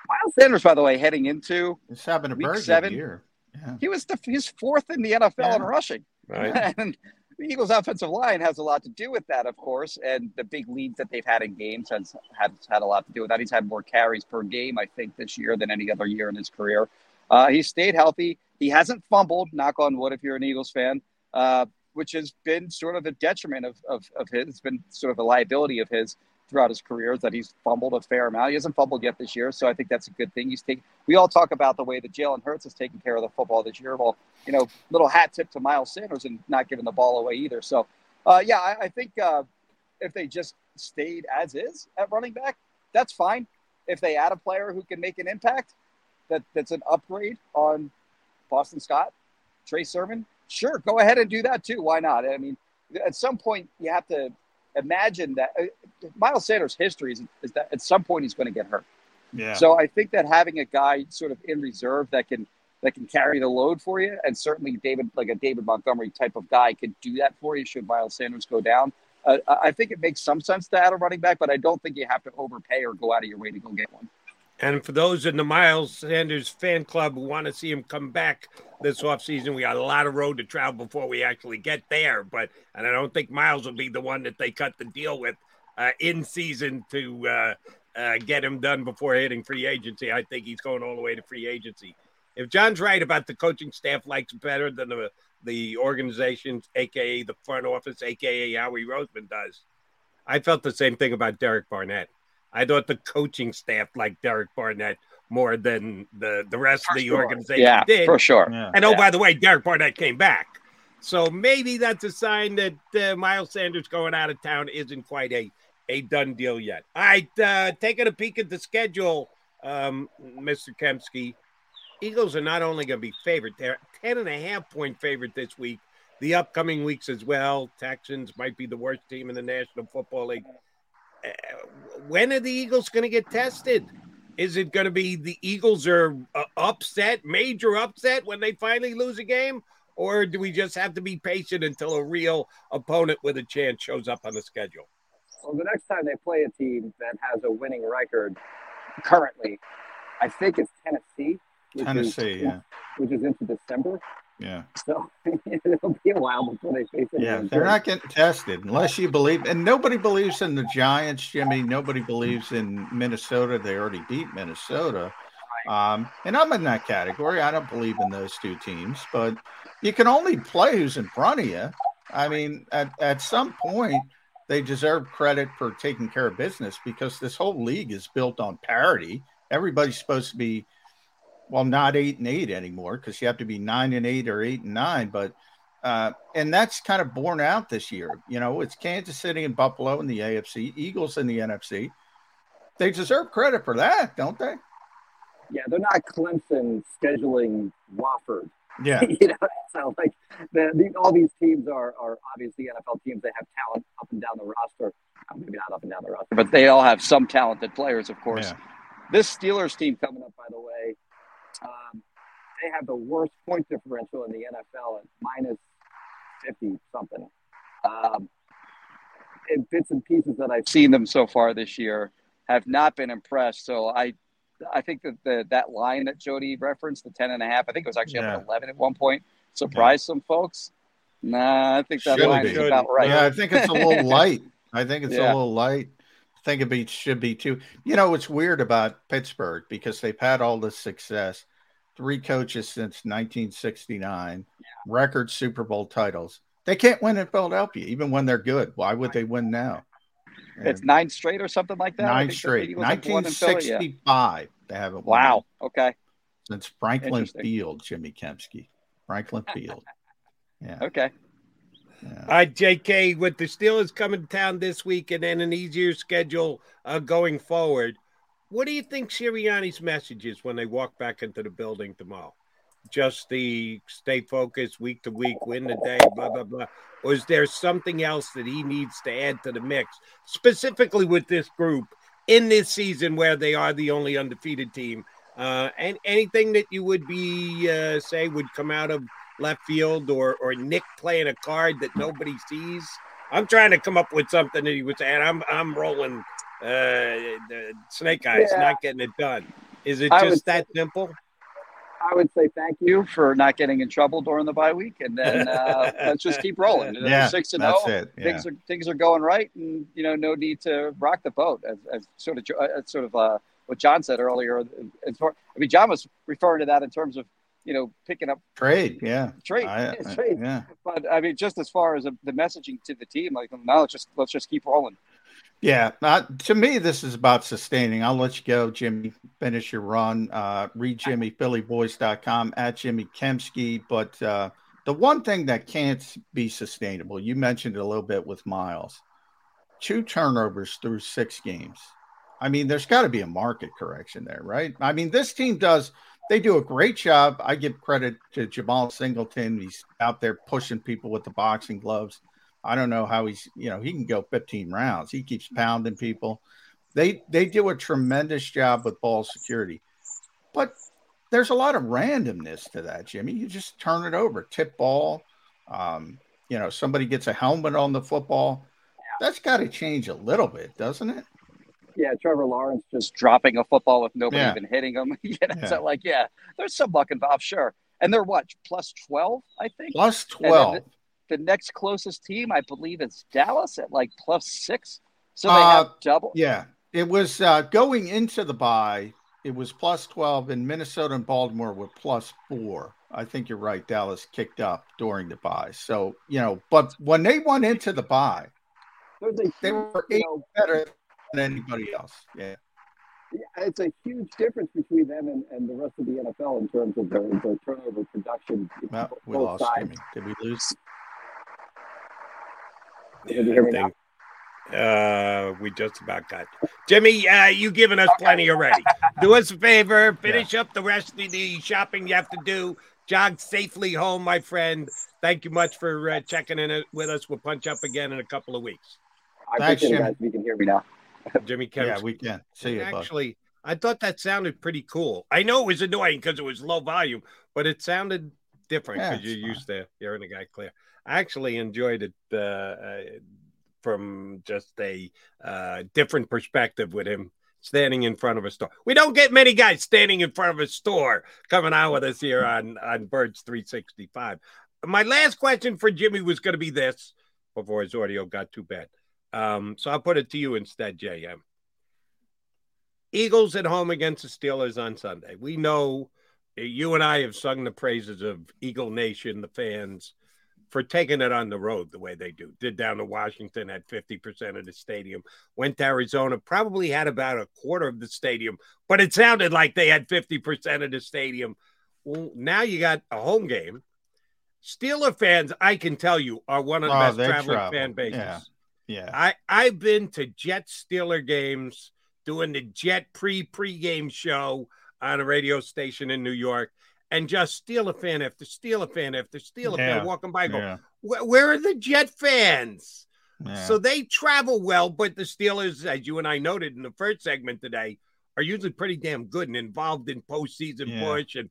Miles Sanders, by the way, heading into it's having a week seven, year. Yeah. He was the, he's fourth in the NFL yeah. in rushing. Right. And the Eagles' offensive line has a lot to do with that, of course. And the big leads that they've had in games has had, had a lot to do with that. He's had more carries per game, I think, this year than any other year in his career. Uh, he stayed healthy. He hasn't fumbled, knock on wood, if you're an Eagles fan, uh, which has been sort of a detriment of, of, of his. It's been sort of a liability of his throughout his career is that he's fumbled a fair amount. He hasn't fumbled yet this year, so I think that's a good thing. He's taking. We all talk about the way that Jalen Hurts is taking care of the football this year. Well, you know, little hat tip to Miles Sanders and not giving the ball away either. So, uh, yeah, I, I think uh, if they just stayed as is at running back, that's fine. If they add a player who can make an impact, that that's an upgrade on Boston Scott, Trey Sermon, sure, go ahead and do that too. Why not? I mean, at some point you have to imagine that uh, Miles Sanders' history is, is, that at some point he's going to get hurt. Yeah. So I think that having a guy sort of in reserve that can that can carry the load for you, and certainly David, like a David Montgomery type of guy, could do that for you should Miles Sanders go down. Uh, I think it makes some sense to add a running back, but I don't think you have to overpay or go out of your way to go get one. And for those in the Miles Sanders fan club who want to see him come back this offseason, we got a lot of road to travel before we actually get there. But and I don't think Miles will be the one that they cut the deal with uh, in season to uh, uh, get him done before hitting free agency. I think he's going all the way to free agency. If John's right about the coaching staff likes better than the the organization, aka the front office, aka Howie Roseman does, I felt the same thing about Derek Barnett. I thought the coaching staff liked Derek Barnett more than the the rest for of the sure. organization yeah, did. For sure. Yeah. And oh, yeah. by the way, Derek Barnett came back. So maybe that's a sign that uh, Miles Sanders going out of town isn't quite a, a done deal yet. All right, uh, taking a peek at the schedule, um, Mr. Kempski. Eagles are not only going to be favored, they're 10 and a half point favorite this week. The upcoming weeks as well. Texans might be the worst team in the National Football League. Uh, when are the Eagles going to get tested? Is it going to be the Eagles are uh, upset, major upset when they finally lose a game? Or do we just have to be patient until a real opponent with a chance shows up on the schedule? Well, the next time they play a team that has a winning record currently, I think it's Tennessee. Tennessee, is, yeah. Which is into December. Yeah. So it'll be a while before they face it. Yeah, they're not getting tested unless you believe, and nobody believes in the Giants, Jimmy. Nobody believes in Minnesota. They already beat Minnesota. Um, and I'm in that category. I don't believe in those two teams, but you can only play who's in front of you. I mean, at, at some point, they deserve credit for taking care of business because this whole league is built on parity. Everybody's supposed to be well, not eight and eight anymore because you have to be nine and eight or eight and nine. But uh, and that's kind of borne out this year. You know, it's Kansas City and Buffalo in the AFC, Eagles in the NFC. They deserve credit for that, don't they? Yeah, they're not Clemson scheduling Wofford. Yeah, you know, so like the, the, all these teams are are obviously NFL teams. They have talent up and down the roster. maybe not up and down the roster, but they all have some talented players, of course. Yeah. This Steelers team coming up, by the way, um, they have the worst point differential in the NFL at minus 50 something. Um, in bits and pieces that I've seen them so far this year have not been impressed. So I, I think that the, that line that Jody referenced, the 10 and a half, I think it was actually yeah. up at 11 at one point, surprised yeah. some folks. Nah, I think that should line be. is about right. Yeah, I think it's a little light. I think it's yeah. a little light. I think it be, should be too. You know, it's weird about Pittsburgh because they've had all this success three coaches since 1969, yeah. record Super Bowl titles. They can't win in Philadelphia, even when they're good. Why would they win now? It's nine straight or something like that. Nine straight. 1965. They haven't won. Wow. Okay. Since Franklin Field, Jimmy Kempski. Franklin Field. Yeah. Okay. Yeah. All right, JK, with the Steelers coming to town this week and then an easier schedule uh, going forward, what do you think Sirianni's message is when they walk back into the building tomorrow? Just the stay focused week to week, win the day, blah, blah, blah. Or is there something else that he needs to add to the mix, specifically with this group in this season where they are the only undefeated team? Uh, and anything that you would be, uh, say, would come out of left field or, or Nick playing a card that nobody sees? I'm trying to come up with something that he was saying. I'm, I'm rolling the Snake Eyes yeah. not getting it done. Is it just that say, simple? I would say thank you for not getting in trouble during the bye week, and then uh, let's just keep rolling. Yeah, six and zero. Yeah. Things are things are going right, and you know, no need to rock the boat. As, as sort of uh, sort of uh, what John said earlier. As far, I mean, John was referring to that in terms of you know picking up trade, yeah, trade, I, I, trade. Yeah. But I mean, just as far as the messaging to the team, like now let's just let's just keep rolling. Yeah, uh, to me, this is about sustaining. I'll let you go, Jimmy. Finish your run. Uh, read Jimmy, PhillyVoice.com, at Jimmy Kempski. But uh, the one thing that can't be sustainable, you mentioned it a little bit with Miles two turnovers through six games. I mean, there's got to be a market correction there, right? I mean, this team does, they do a great job. I give credit to Jemal Singleton. He's out there pushing people with the boxing gloves. I don't know how he's, you know, he can go 15 rounds. He keeps pounding people. They they do a tremendous job with ball security. But there's a lot of randomness to that, Jimmy. You just turn it over, tip ball. Um, you know, somebody gets a helmet on the football. That's got to change a little bit, doesn't it? yeah, Trevor Lawrence just dropping a football with nobody Yeah. even hitting him. you know, Yeah. so like, yeah, there's some luck involved, sure. And they're what plus twelve, I think. Plus 12. The, the next closest team, I believe, is Dallas at like plus six. So they Uh, have double. Yeah, it was uh, going into the bye. It was plus twelve, and Minnesota and Baltimore were plus four. I think you're right. Dallas kicked up during the bye, so you know. But when they went into the bye, There's a they huge, were you know, better than anybody else. Yeah, Yeah, it's a huge difference between them and, and the rest of the NFL in terms of their, their turnover production. well, we lost sides. Jimmy. Did we lose? Can you hear me now? Uh, we just about got Jimmy. Uh, you given us plenty already. Do us a favor, finish up the rest of the shopping you have to do. Jog safely home, my friend. Thank you much for uh, checking in with us. We'll punch up again in a couple of weeks. I Thanks, appreciate it, Jim. guys. You can hear me now. Jimmy Kemp. Yeah, we can. See you, bud. Actually, I thought that sounded pretty cool. I know it was annoying because it was low volume, but it sounded different Yeah, because you're fine. used to hearing the guy clear. I actually enjoyed it uh, uh, from just a uh, different perspective with him standing in front of a store. We don't get many guys standing in front of a store coming out with us here on on Birds 365. My last question for Jimmy was going to be this before his audio got too bad. Um, so I'll put it to you instead, JM. Eagles at home against the Steelers on Sunday. We know you and I have sung the praises of Eagle Nation, the fans, for taking it on the road the way they do. Did down to Washington, had 50% of the stadium. Went to Arizona, probably had about a quarter of the stadium, but it sounded like they had 50% of the stadium. Well, now you got a home game. Steeler fans, I can tell you, are one of the Oh, best traveling travel. fan bases. Yeah. Yeah, I I've been to Jet Steeler games doing the Jet pre pregame show on a radio station in New York, and just steal a fan after steal a fan after Steeler Yeah. fan walking by, go, yeah, where, where are the Jet fans? yeah. So they travel well, but the Steelers, as you and I noted in the first segment today, are usually pretty damn good and involved in postseason Yeah. push. And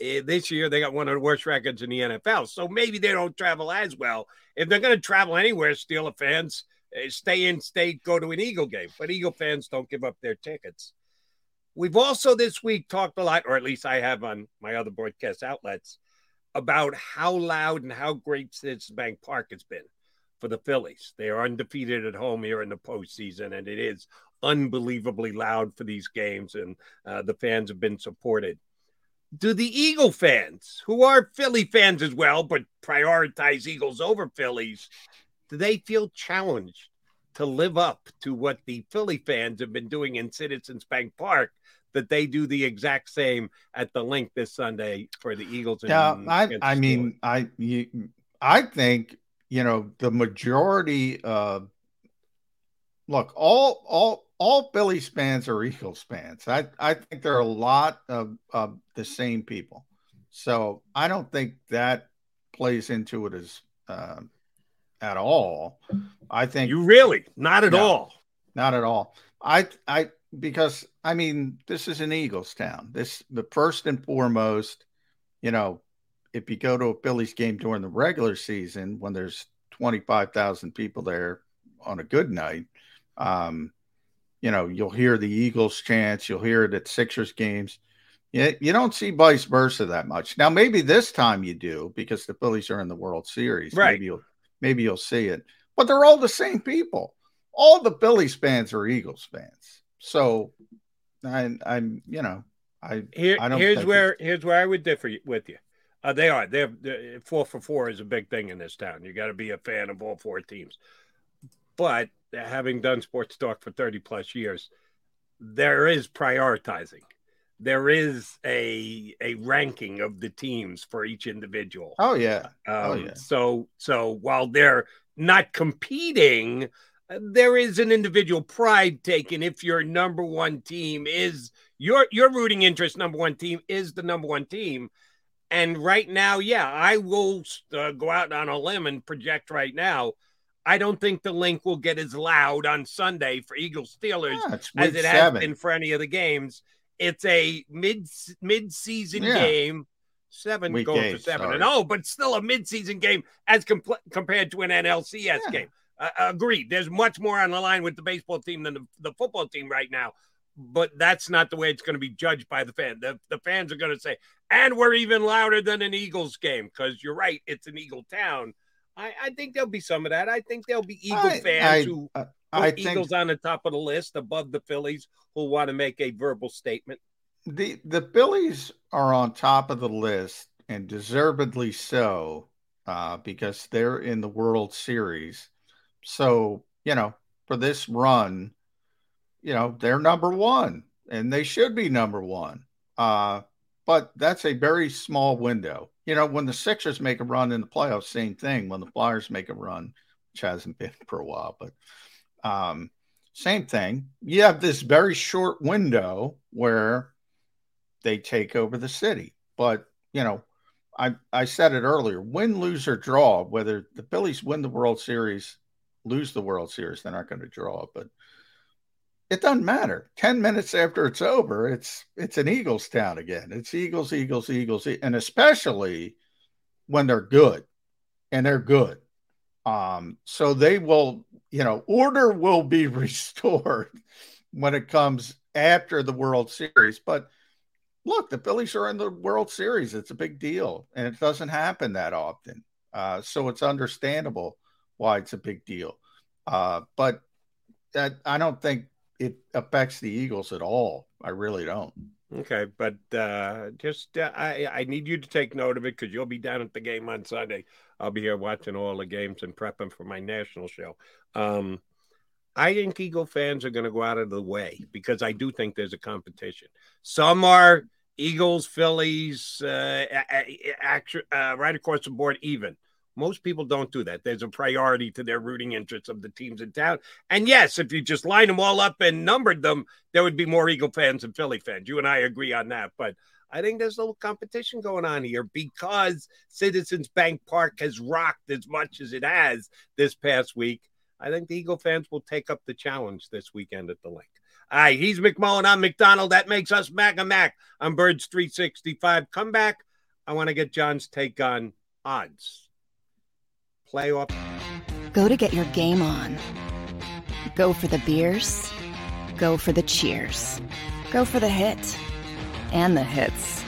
uh, this year they got one of the worst records in the NFL. So maybe they don't travel as well. If they're going to travel anywhere, Steeler fans uh, stay in state, go to an Eagle game. But Eagle fans don't give up their tickets. We've also this week talked a lot, or at least I have on my other broadcast outlets, about how loud and how great Citizens Bank Park has been for the Phillies. They are undefeated at home here in the postseason, and it is unbelievably loud for these games, and uh, the fans have been supported. Do the Eagle fans, who are Philly fans as well, but prioritize Eagles over Phillies, do they feel challenged to live up to what the Philly fans have been doing in Citizens Bank Park? That they do the exact same at the Linc this Sunday for the Eagles. and Yeah, I, I mean, I, you, I think you know the majority of look all all all Phillies fans are Eagles fans. I I think there are a lot of of the same people, so I don't think that plays into it as uh, at all. I think you really not at No. all. not at all. I I because I mean this is an Eagles town. This the first and foremost, you know, if you go to a Phillies game during the regular season when there's twenty five thousand people there on a good night, um, you know, you'll hear the Eagles chants, you'll hear it at Sixers games. You, you don't see vice versa that much. Now maybe this time you do because the Phillies are in the World Series. Right. Maybe you'll maybe you'll see it. But they're all the same people all the Phillies fans are Eagles fans. So I, I'm, you know, I, Here, I don't here's where here's where I would differ with you. Uh, they are. They're, four for four is a big thing in this town. You got to be a fan of all four teams. But having done sports talk for thirty plus years, there is prioritizing. There is a a ranking of the teams for each individual. Oh yeah, Um, Oh, yeah. So so while they're not competing, there is an individual pride taken if your number one team is your your rooting interest number one team is the number one team. And right now, yeah, I will uh, go out on a limb and project right now. I don't think the Linc will get as loud on Sunday for Eagles Steelers Yeah, as it seven. has been for any of the games. It's a mid mid season Yeah. game. Seven Week going eight, for seven sorry. and oh, but still a midseason game as compl- compared to an NLCS Yeah. game. Uh, agreed. There's much more on the line with the baseball team than the, the football team right now. But that's not the way it's going to be judged by the fan. The, the fans are going to say, and we're even louder than an Eagles game because you're right, it's an Eagle town. I, I, think there'll be some of that. I think there'll be Eagle I, fans I, who uh, I Eagles think, on the top of the list above the Phillies who want to make a verbal statement. The the Phillies are on top of the list and deservedly so uh, because they're in the World Series. So you know, for this run, you know they're number one and they should be number one. Uh, but that's a very small window. You know, when the Sixers make a run in the playoffs, same thing. When the Flyers make a run, which hasn't been for a while, but um, same thing. You have this very short window where they take over the city. But, you know, I, I said it earlier win, lose, or draw, whether the Phillies win the World Series, lose the World Series, they're not going to draw. But it doesn't matter. 10 minutes after it's over, it's it's an Eagles town again. It's Eagles, Eagles, Eagles, and especially when they're good. And they're good. Um, so they will, you know, order will be restored when it comes after the World Series. But look, the Phillies are in the World Series. It's a big deal, and it doesn't happen that often. Uh, so it's understandable why it's a big deal. Uh, but that I don't think it affects the Eagles at all. I really don't. Okay, but uh, just uh, I I need you to take note of it because you'll be down at the game on Sunday. I'll be here watching all the games and prepping for my national show. Um, I think Eagle fans are going to go out of the way because I do think there's a competition. Some are Eagles, Phillies, uh, uh, right across the board, even. Most people don't do that. There's a priority to their rooting interests of the teams in town. And yes, if you just line them all up and numbered them, there would be more Eagle fans and Philly fans. You and I agree on that. But I think there's a little competition going on here because Citizens Bank Park has rocked as much as it has this past week. I think the Eagle fans will take up the challenge this weekend at the Linc. All right, he's McMullen. I'm McDonald. That makes us Mac and Mac. I'm Birds 365. Come back. I want to get John's take on odds playoff. Go to get your game on. Go for the beers. Go for the cheers. Go for the hit and the hits.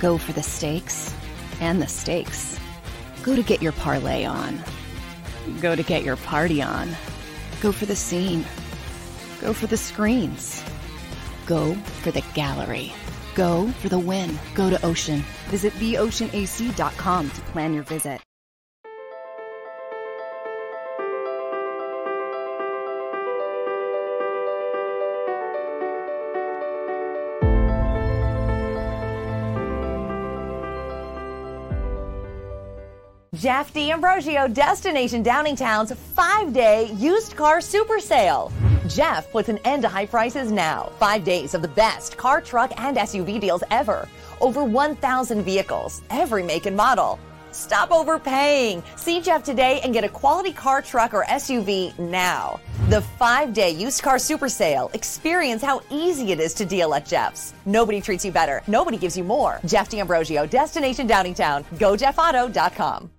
Go for the stakes and the stakes. Go to get your parlay on. Go to get your party on. Go for the scene. Go for the screens. Go for the gallery. Go for the win. Go to Ocean. Visit theoceanac.com to plan your visit. Jeff D'Ambrosio, Destination Downingtown's five day used car super sale. Jeff puts an end to high prices now. Five days of the best car, truck, and SUV deals ever. Over 1,000 vehicles, every make and model. Stop overpaying. See Jeff today and get a quality car, truck, or SUV now. The five day used car super sale. Experience how easy it is to deal at Jeff's. Nobody treats you better. Nobody gives you more. Jeff D'Ambrosio, Destination Downingtown. GoJeffAuto.com.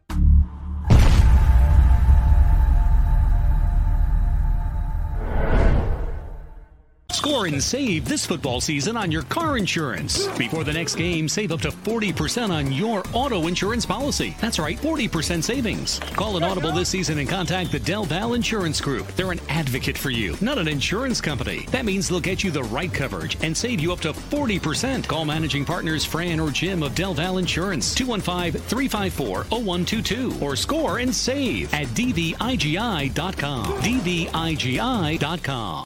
Score and save this football season on your car insurance. Before the next game, save up to 40% on your auto insurance policy. That's right, 40% savings. Call an Audible this season and contact the Del Val Insurance Group. They're an advocate for you, not an insurance company. That means they'll get you the right coverage and save you up to 40%. Call managing partners Fran or Jim of Del Val Insurance, 215 354 0122, or score and save at dvigi.com. dvigi.com.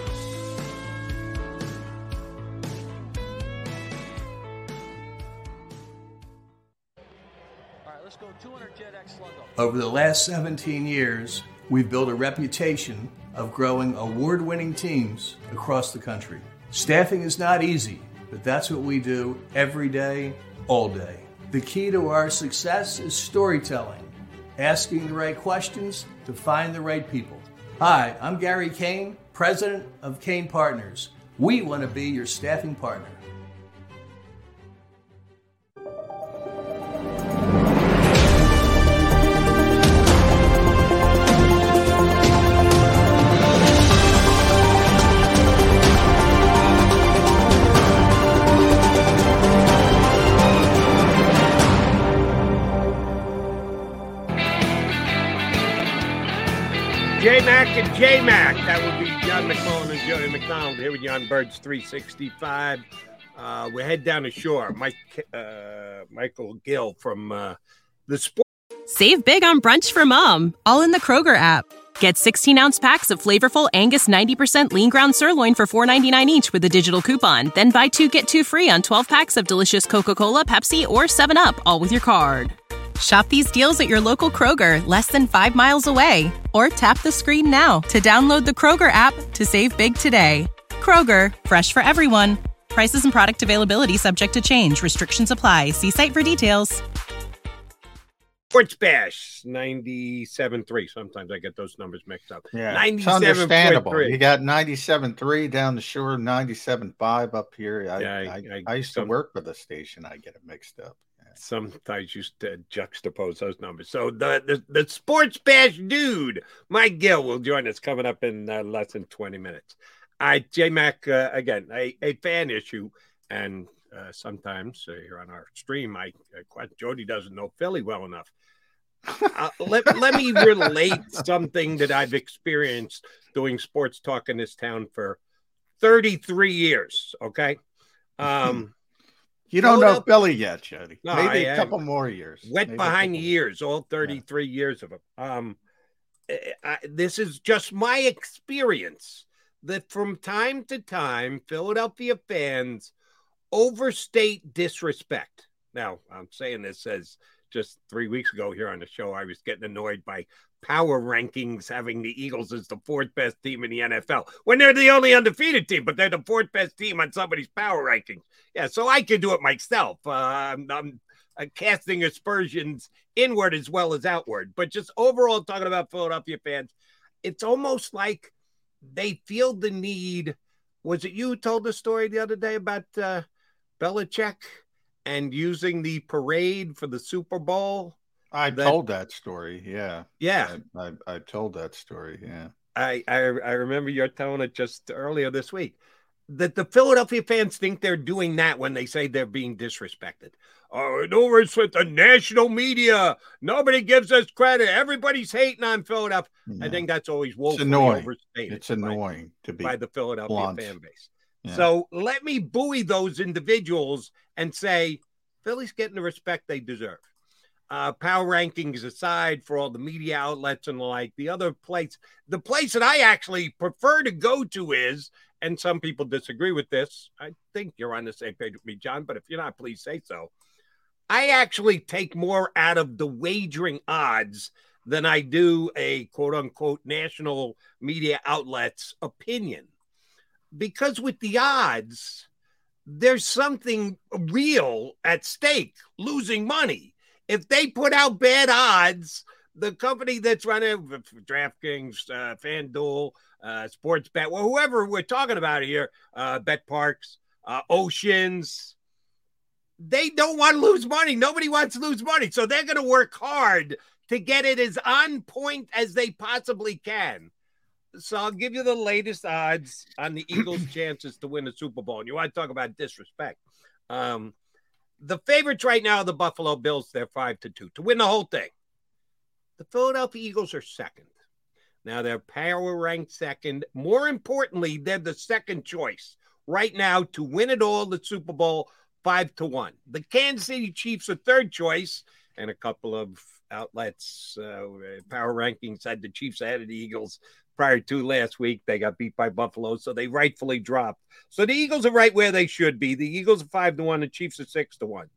Over the last 17 years, we've built a reputation of growing award winning teams across the country. Staffing is not easy, but that's what we do every day, all day. The key to our success is storytelling, asking the right questions to find the right people. Hi, I'm Gary Kane, president of Kane Partners. We want to be your staffing partner. J Mac and J Mac. That would be John McMullen and Jody McDonald here with on Birds 365. Uh, we head down the shore. Mike, uh, Michael Gill from uh, the Sport. Save big on brunch for mom, all in the Kroger app. Get 16 ounce packs of flavorful Angus 90% lean ground sirloin for $4.99 each with a digital coupon. Then buy two get two free on 12 packs of delicious Coca Cola, Pepsi, or 7UP, all with your card. Shop these deals at your local Kroger, less than five miles away. Or tap the screen now to download the Kroger app to save big today. Kroger, fresh for everyone. Prices and product availability subject to change. Restrictions apply. See site for details. Sports Bash 97.3. Sometimes I get those numbers mixed up. Yeah, it's 97.3. understandable. You got 97.3 down the shore, 97.5 up here. I, Yeah, I- I, I- I, used to some- work with a station. I get it mixed up. Sometimes you st- juxtapose those numbers. So the, the the sports bash dude, Mike Gill, will join us coming up in uh, less than twenty minutes. I J Mac uh, again, a, a fan issue, and uh, sometimes uh, here on our stream, I uh, quite, Jody doesn't know Philly well enough. uh, let, let me relate something that I've experienced doing sports talk in this town for 33 years. Okay. Um, You don't know Billy yet, Jody. No, Maybe I- a I- couple more years. wet Maybe behind the couple- ears, all 33 years of them. Um, I, I- this is just my experience that from time to time, Philadelphia fans overstate disrespect. Now, I'm saying this as just three weeks ago here on the show, I was getting annoyed by power rankings having the Eagles as the fourth best team in the NFL when they're the only undefeated team, but they're the fourth best team on somebody's power rankings. Yeah, so I can do it myself. Uh, I'm, I'm uh, casting aspersions inward as well as outward, but just overall talking about Philadelphia fans, it's almost like they feel the need. Was it you told the story the other day about uh, Belichick and using the parade for the Super Bowl? I That- told that story. Yeah. Yeah. I, I, I told that story. Yeah. I, I I remember you're telling it just earlier this week that the Philadelphia fans think they're doing that when they say they're being disrespected. Oh, no respect the national media. Nobody gives us credit. Everybody's hating on Philadelphia. I think that's always It's annoying. overstated. It's annoying to be by the Philadelphia blunt. fan base. Yeah. So let me buoy those individuals and say Philly's getting the respect they deserve. Uh, power rankings aside, for all the media outlets and the like, the other place, the place that I actually prefer to go to is, and some people disagree with this. I think you're on the same page with me, John, but if you're not, please say so. I actually take more out of the wagering odds than I do a quote unquote national media outlet's opinion. Because with the odds, there's something real at stake losing money. If they put out bad odds, the company that's running DraftKings, uh, FanDuel, uh, Sportsbet, well, whoever we're talking about here, uh, BetParx, uh, Oceans, they don't want to lose money. Nobody wants to lose money. So they're going to work hard to get it as on point as they possibly can. So I'll give you the latest odds on the Eagles' chances to win the Super Bowl. And you want to talk about disrespect. Um, the favorites right now are the Buffalo Bills. They're five to two to win the whole thing. The Philadelphia Eagles are second. Now they're power ranked second. More importantly, they're the second choice right now to win it all, the Super Bowl, five to one. The Kansas City Chiefs are third choice, and a couple of outlets, uh, power rankings had the Chiefs ahead of the Eagles prior to last week. They got beat by Buffalo, so they rightfully dropped. So the Eagles are right where they should be. The Eagles are five to one, the Chiefs are six to one.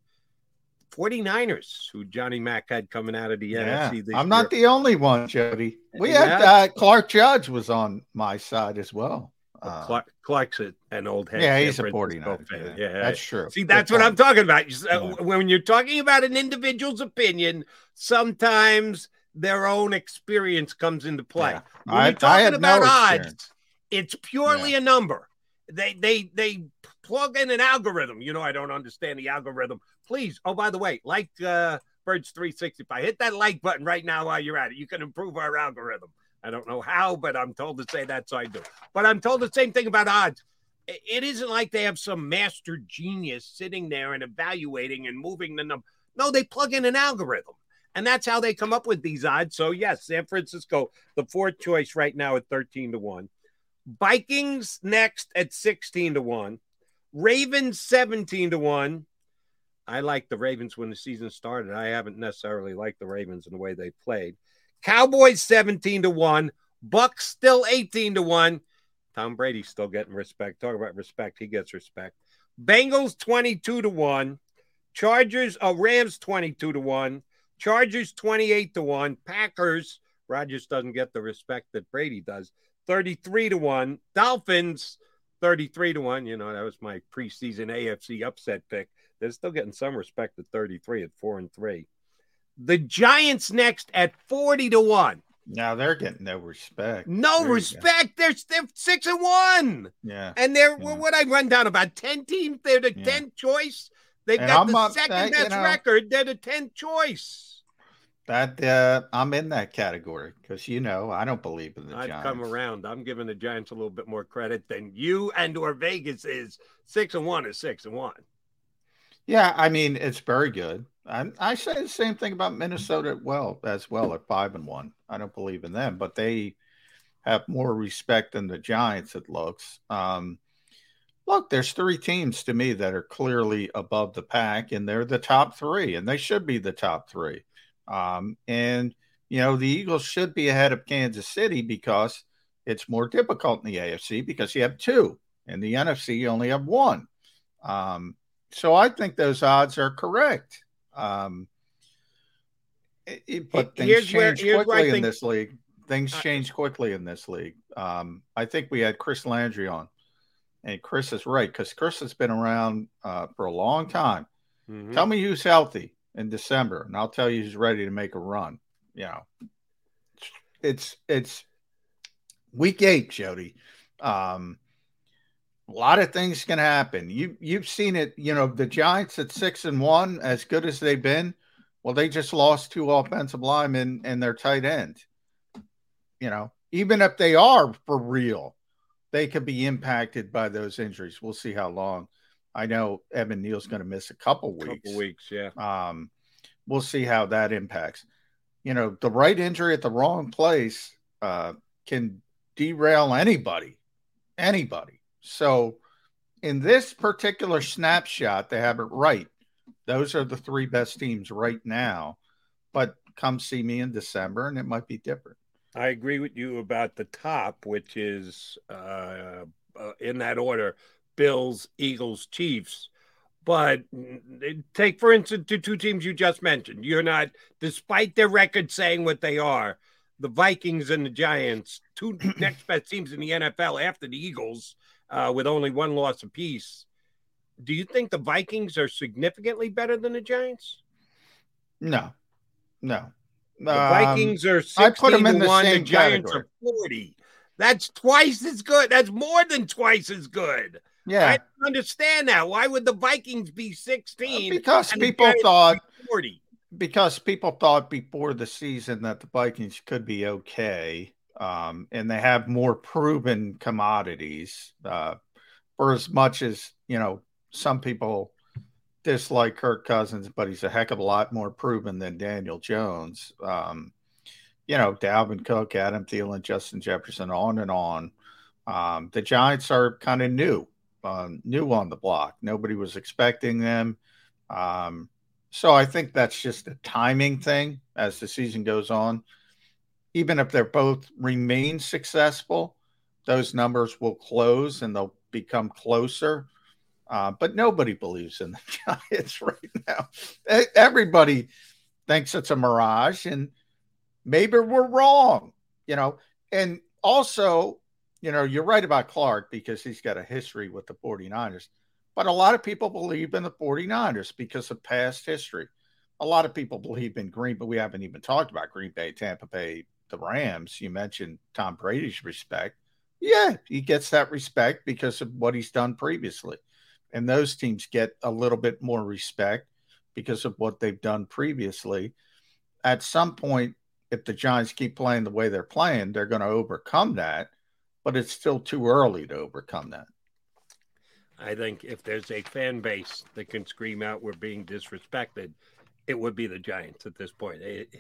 49ers, who Johnny Mack had coming out of the Yeah. NFC I'm year. not the only one, Jody. We Yeah. had uh, Clark Judge was on my side as well. Uh, Clark, Clark's an old head. Yeah, he's a Francisco 49er fan. fan. Yeah, That's true. See, Good that's what point. I'm talking about. Uh, When you're talking about an individual's opinion, sometimes their own experience comes into play. Yeah. When I- you're talking about no odds, experience. it's purely a number. They they they plug in an algorithm. You know, I don't understand the algorithm. Please. Oh, by the way, like uh Birds 365, hit that like button right now while you're at it. You can improve our algorithm. I don't know how, but I'm told to say that, so I do. But I'm told the same thing about odds. It isn't like they have some master genius sitting there and evaluating and moving the number. No, they plug in an algorithm. And that's how they come up with these odds. So, yes, San Francisco, the fourth choice right now at 13 to 1. Vikings next at 16 to 1. Ravens 17 to 1. I liked the Ravens when the season started. I haven't necessarily liked the Ravens in the way they played. Cowboys 17 to 1. Bucks still 18 to 1. Tom Brady's still getting respect. Talk about respect. He gets respect. Bengals 22 to 1. Chargers, uh, Rams 22 to 1. Chargers 28 to 1. Packers, Rodgers doesn't get the respect that Brady does. 33 to 1. Dolphins 33 to 1. You know, that was my preseason AFC upset pick. They're still getting some respect at 33 at 4 and 3. The Giants next at 40 to 1. Now they're getting no respect. No There respect. They're, they're 6 and 1. Yeah. And they're what I run down about 10 teams. They're the 10th choice. They've And got I'm the second that, best know- record. They're the 10th choice. That uh, I'm in that category because you know I don't believe in the Giants. I've come around. I'm giving the Giants a little bit more credit than you and or Vegas is. Six and one is six and one. Yeah, I mean it's very good. I, I say the same thing about Minnesota well as well at five and one. I don't believe in them, but they have more respect than the Giants. It looks. Um, look, there's three teams to me that are clearly above the pack, and they're the top three, and they should be the top three. Um, and you know the Eagles should be ahead of Kansas City because it's more difficult in the AFC because you have two, and the NFC you only have one. Um, so I think those odds are correct. Um, it- but things Here's change where quickly in this league. Things change quickly in this league. Um, I think we had Chris Landry on, and Chris is right because Chris has been around uh, for a long time. Mm-hmm. Tell me who's healthy in December, and I'll tell you who's ready to make a run. You know, it's it's week eight, Jody. Um, a lot of things can happen. You you've seen it. You know, the Giants at six and one, as good as they've been. Well, they just lost two offensive linemen and their tight end. You know, even if they are for real, they could be impacted by those injuries. We'll see how long. I know Evan Neal's going to miss a couple weeks. Couple weeks, yeah. Um, we'll see how that impacts. You know, the right injury at the wrong place uh, can derail anybody, anybody. So, in this particular snapshot, they have it right. Those are the three best teams right now. But come see me in December, and it might be different. I agree with you about the top, which is uh, uh, in that order: Bills, Eagles, Chiefs. But take, for instance, the two teams you just mentioned. You're not, despite their record saying what they are, the Vikings and the Giants, two next best teams in the NFL after the Eagles, uh, with only one loss apiece. Do you think the Vikings are significantly better than the Giants? No, no. The Um, Vikings are 16 I put them in the 1, same the Giants category. are 40. That's twice as good. That's more than twice as good. Yeah. I don't understand that. Why would the Vikings be 16? because people thought be 40. because people thought before the season that the Vikings could be okay, um, and they have more proven commodities. Uh, for as much as you know, some people dislike Kirk Cousins, but he's a heck of a lot more proven than Daniel Jones. Um, you know, Dalvin Cook, Adam Thielen, Justin Jefferson, on and on. Um, the Giants are kind of new, um, new on the block. Nobody was expecting them. Um, so I think that's just a timing thing as the season goes on. Even if they're both remain successful, those numbers will close and they'll become closer. Uh, but nobody believes in the Giants right now. Everybody thinks it's a mirage, and maybe we're wrong, you know. And also, you know, you're right about Clark because he's got a history with the 49ers. But a lot of people believe in the 49ers because of past history. A lot of people believe in Green, but we haven't even talked about Green Bay, Tampa Bay, the Rams. You mentioned Tom Brady's respect. Yeah, he gets that respect because of what he's done previously. And those teams get a little bit more respect because of what they've done previously. At some point, if the Giants keep playing the way they're playing, they're going to overcome that but it's still too early to overcome that. I think if there's a fan base that can scream out we're being disrespected, it would be the Giants at this point. It,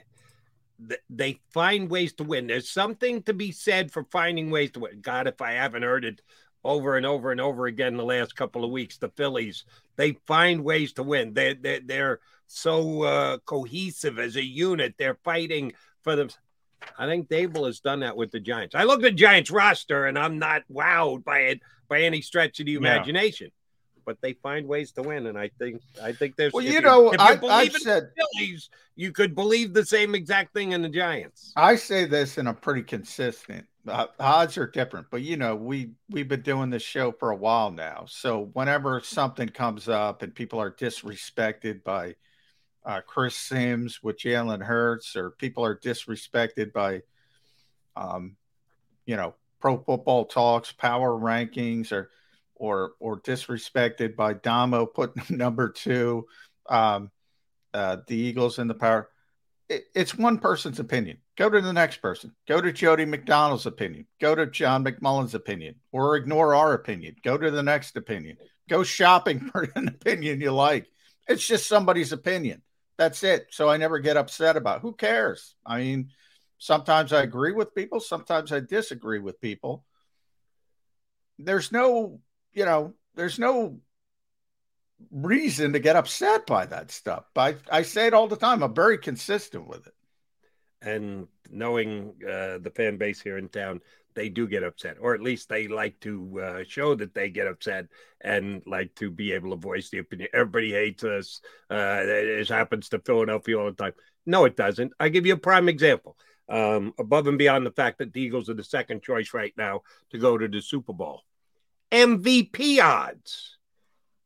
they find ways to win. There's something to be said for finding ways to win. God, if I haven't heard it over and over and over again the last couple of weeks, the Phillies, they find ways to win. They're, they're, they're so uh, cohesive as a unit. They're fighting for them. I think Daboll has done that with the Giants. I look at the Giants roster and I'm not wowed by it by any stretch of the imagination. Yeah. But they find ways to win, and I think I think there's. Well, you know, you I, in said Phillies, you could believe the same exact thing in the Giants. I say this, and I'm pretty consistent. Uh, odds are different, but you know, we we've been doing this show for a while now. So whenever something comes up and people are disrespected by uh, Chris Sims with Jalen Hurts, or people are disrespected by, um, you know, pro football talks, power rankings, or or or disrespected by Damo putting number two, um, uh, the Eagles in the power. It, it's one person's opinion. Go to the next person. Go to Jody McDonald's opinion. Go to John McMullen's opinion, or ignore our opinion. Go to the next opinion. Go shopping for an opinion you like. It's just somebody's opinion. That's it. So I never get upset about. It. Who cares? I mean, sometimes I agree with people, sometimes I disagree with people. There's no, you know, there's no reason to get upset by that stuff. I I say it all the time. I'm very consistent with it. And knowing uh, the fan base here in town, they do get upset, or at least they like to uh, show that they get upset and like to be able to voice the opinion. Everybody hates us. Uh, it happens to Philadelphia all the time. No, it doesn't. I give you a prime example. Um, above and beyond the fact that the Eagles are the second choice right now to go to the Super Bowl, MVP odds.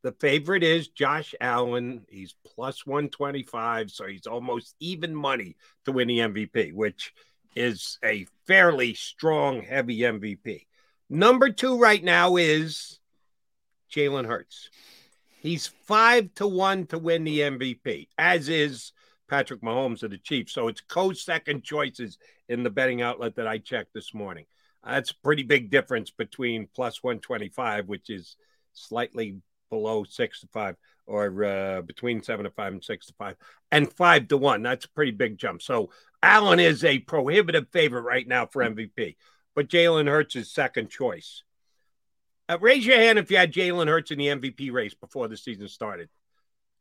The favorite is Josh Allen. He's plus 125, so he's almost even money to win the MVP, which is a fairly strong, heavy MVP. Number two right now is Jalen Hurts. He's five to one to win the MVP, as is Patrick Mahomes of the Chiefs. So it's co second choices in the betting outlet that I checked this morning. That's a pretty big difference between plus 125, which is slightly below six to five, or uh, between seven to five and six to five, and five to one. That's a pretty big jump. So Allen is a prohibitive favorite right now for MVP, but Jalen Hurts is second choice. Uh, raise your hand if you had Jalen Hurts in the MVP race before the season started.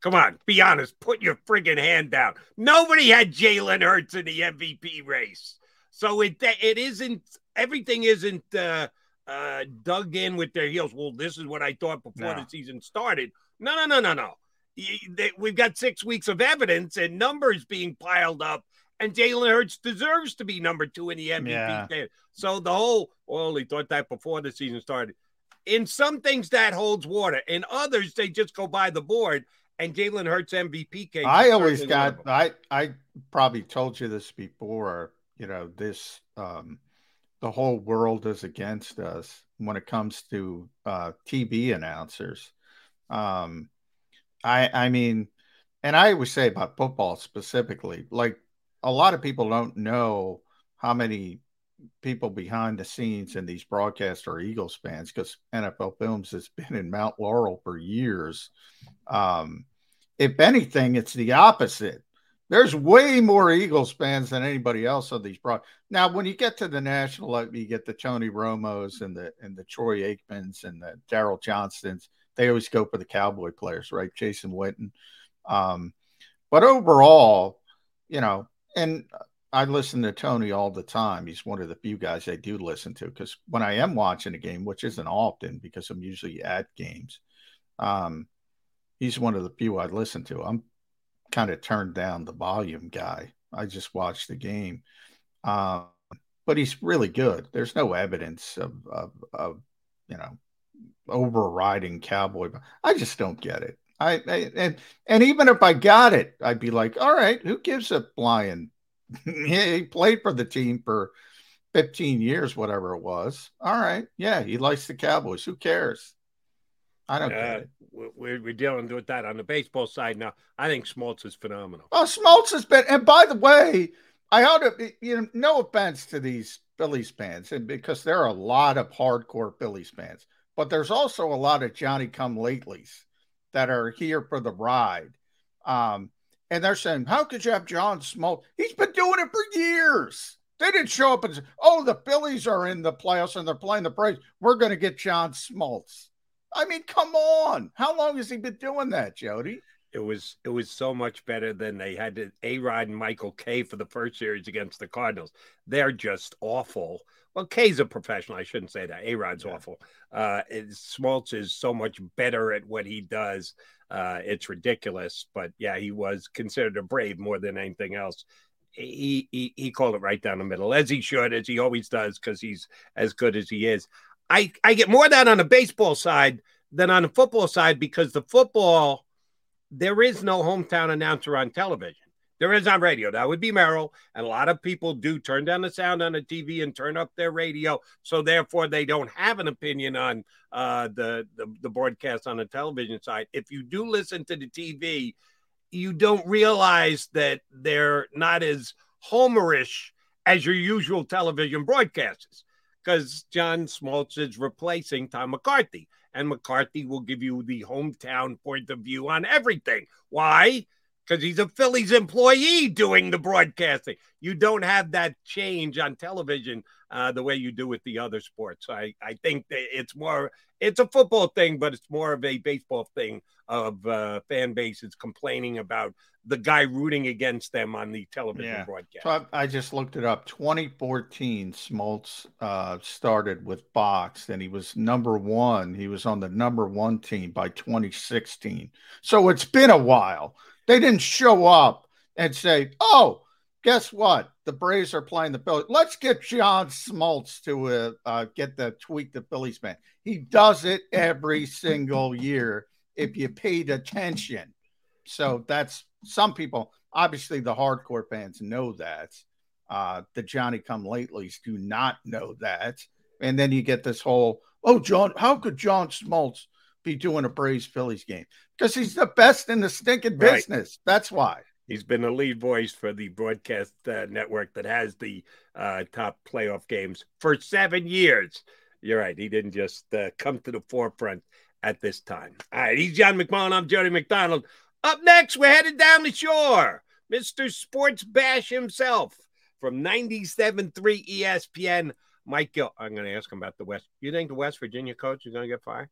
Come on, be honest. Put your friggin' hand down. Nobody had Jalen Hurts in the MVP race, so it it isn't everything isn't uh, uh, dug in with their heels. Well, this is what I thought before no. the season started. No, no, no, no, no. We've got six weeks of evidence and numbers being piled up and Jalen Hurts deserves to be number two in the MVP. Yeah. So the whole, well, he thought that before the season started. In some things, that holds water. In others, they just go by the board. And Jalen Hurts MVP case. I always got. I I probably told you this before. You know this. Um, the whole world is against us when it comes to uh, TV announcers. Um, I I mean, and I always say about football specifically, like a lot of people don't know how many people behind the scenes in these broadcasts are Eagles fans because NFL Films has been in Mount Laurel for years. Um, if anything, it's the opposite. There's way more Eagles fans than anybody else on these broad. Now, when you get to the national, Like, you get the Tony Romos and the and the Troy Aikmans and the Daryl Johnstons. They always go for the Cowboy players, right? Jason Witten. Um, but overall, you know, and I listen to Tony all the time. He's one of the few guys I do listen to because when I am watching a game, which isn't often because I'm usually at games, um, he's one of the few I listen to. I'm kind of turned down the volume guy. I just watched the game. Um, but he's really good. There's no evidence of, of, of you know, overriding Cowboy. I just don't get it. I, I, and and even if I got it, I'd be like, all right, who gives a flying? he played for the team for 15 years, whatever it was. All right, yeah, he likes the Cowboys. Who cares? I don't uh. We're, we're dealing with that on the baseball side now. I think Smoltz is phenomenal. Oh, Smoltz has been, and by the way, I ought to, you know, no offense to these Phillies fans, and because there are a lot of hardcore Phillies fans, but there's also a lot of Johnny come latelys that are here for the ride. Um, and they're saying, How could you have John Smoltz? He's been doing it for years. They didn't show up and say, Oh, the Phillies are in the playoffs and they're playing the Braves. We're going to get John Smoltz. I mean, come on. How long has he been doing that, Jody? It was it was so much better than they had to A Rod and Michael Kay for the first series against the Cardinals. They're just awful. Well, Kay's a professional. I shouldn't say that. A Rod's yeah. awful. Uh, Smoltz is so much better at what he does. Uh, it's ridiculous. But yeah, he was considered a brave more than anything else. He, he he called it right down the middle, as he should, as he always does, because he's as good as he is. I I get more of that on the baseball side than on the football side because the football there is no hometown announcer on television. There is on radio. That would be Merrill. And a lot of people do turn down the sound on the TV and turn up their radio. So therefore, they don't have an opinion on uh, the, the, the broadcast on the television side. If you do listen to the TV, you don't realize that they're not as homerish as your usual television broadcasters because John Smoltz is replacing Tom McCarthy. And McCarthy will give you the hometown point of view on everything. Why? because he's a Phillies employee doing the broadcasting. You don't have that change on television uh, the way you do with the other sports. I, I think it's more, it's a football thing, but it's more of a baseball thing of uh, fan bases complaining about the guy rooting against them on the television yeah. broadcast. So I, I, just looked it up. 2014, Smoltz uh, started with Fox, and he was number one. He was on the number one team by 2016. So it's been a while. They didn't show up and say, "Oh, guess what? The Braves are playing the Phillies. Let's get John Smoltz to uh, uh, get the tweak the Phillies man." He does it every single year if you paid attention. So that's some people. Obviously, the hardcore fans know that. Uh, the Johnny Come Latelys do not know that. And then you get this whole, oh, John, how could John Smoltz be doing a Braves Phillies game because he's the best in the stinking business. Right. That's why. He's been the lead voice for the broadcast uh, network that has the uh, top playoff games for seven years. You're right. He didn't just uh, come to the forefront at this time. All right. He's John McMullen. I'm Jody McDonald. Up next, we're headed down the shore. Mr. Sports Bash himself from 97.3 ESPN. Mike Gill. I'm going to ask him about the West. You think the West Virginia coach is going to get fired?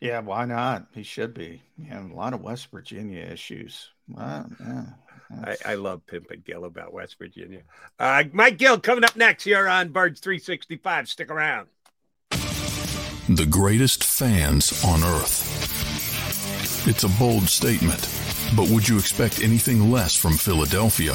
Yeah, why not? He should be. Yeah, a lot of West Virginia issues. Wow, yeah, I, I, love Pimp and Gill about West Virginia. Uh, Mike Gill coming up next here on Birds 365. Stick around. The greatest fans on earth. It's a bold statement, but would you expect anything less from Philadelphia?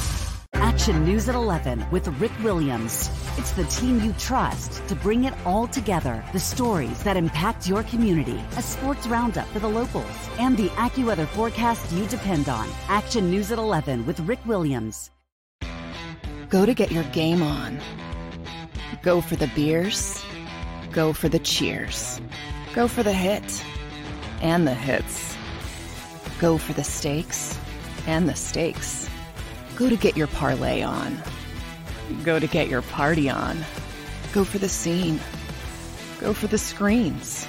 Action News at 11 with Rick Williams. It's the team you trust to bring it all together. The stories that impact your community, a sports roundup for the locals, and the AccuWeather forecast you depend on. Action News at 11 with Rick Williams. Go to get your game on. Go for the beers. Go for the cheers. Go for the hit and the hits. Go for the stakes and the stakes Go to get your parlay on. Go to get your party on. Go for the scene. Go for the screens.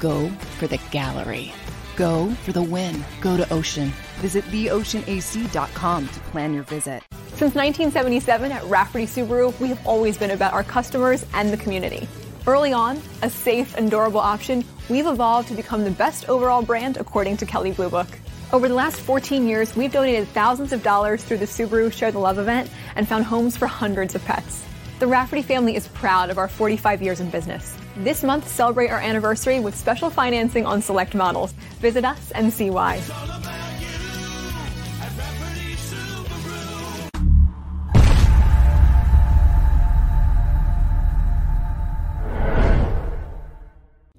Go for the gallery. Go for the win. Go to Ocean. Visit theoceanac.com to plan your visit. Since 1977 at Rafferty Subaru, we have always been about our customers and the community. Early on, a safe and durable option, we've evolved to become the best overall brand according to Kelley Blue Book. Over the last 14 years, we've donated thousands of dollars through the Subaru Share the Love event and found homes for hundreds of pets. The Rafferty family is proud of our 45 years in business. This month, celebrate our anniversary with special financing on select models. Visit us and see why.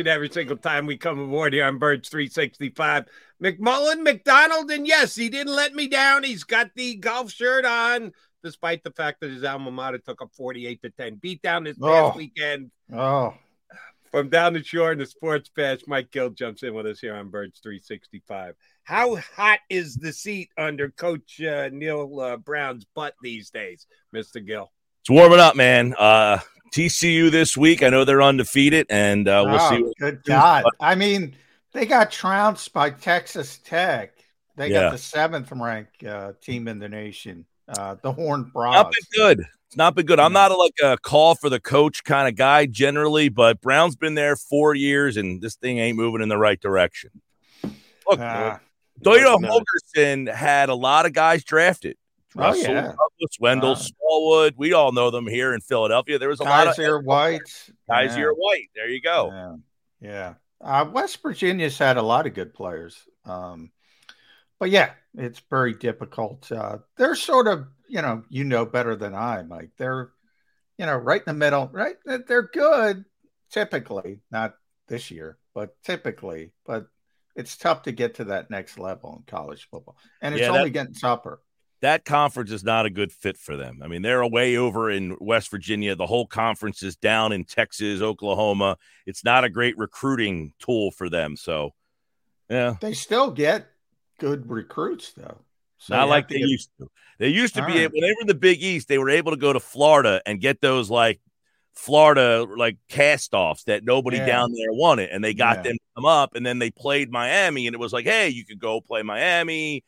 And every single time we come aboard here on Birds 365. McMullen, McDonald, and yes, he didn't let me down. He's got the golf shirt on, despite the fact that his alma mater took a 48 to 10 beat down this past Oh. weekend. Oh, From down the shore in the sports bash, Mike Gill jumps in with us here on Birds 365. How hot is the seat under Coach uh, Neal uh, Brown's butt these days, Mr. Gill? It's warming up, man. Uh, TCU this week. I know they're undefeated, and uh, we'll oh, see. what- Good God. I mean, they got trounced by Texas Tech. They Yeah. got the seventh ranked uh, team in the nation, uh, the Horned Not been good. It's not been good. I'm not a, like a call for the coach kind of guy generally, but Brown's been there four years, and this thing ain't moving in the right direction. Look, Ah. Doyle. Holgorsen had a lot of guys drafted. Oh, Rasul, yeah. Douglas, Wendell, Uh, Smallwood. We all know them here in Philadelphia. There was a lot of Kyzir White. Kyzir Yeah. White. There you go. Yeah. Yeah. Uh, West Virginia's had a lot of good players. Um, but yeah, it's very difficult. Uh, they're sort of, you know, you know better than I, Mike. They're, you know, right in the middle, right? They're good typically, not this year, but typically. But it's tough to get to that next level in college football. And it's Yeah, only that- getting tougher. That conference is not a good fit for them. I mean, they're away over in West Virginia. The whole conference is down in Texas, Oklahoma. It's not a great recruiting tool for them. So, yeah, They still get good recruits, though. So not like they get- used to. They used to All be right. able, when they were in the Big East, they were able to go to Florida and get those like Florida like cast offs that nobody Yeah. down there wanted, and they got Yeah. them to come up, and then they played Miami, and it was like, hey, you could go play Miami.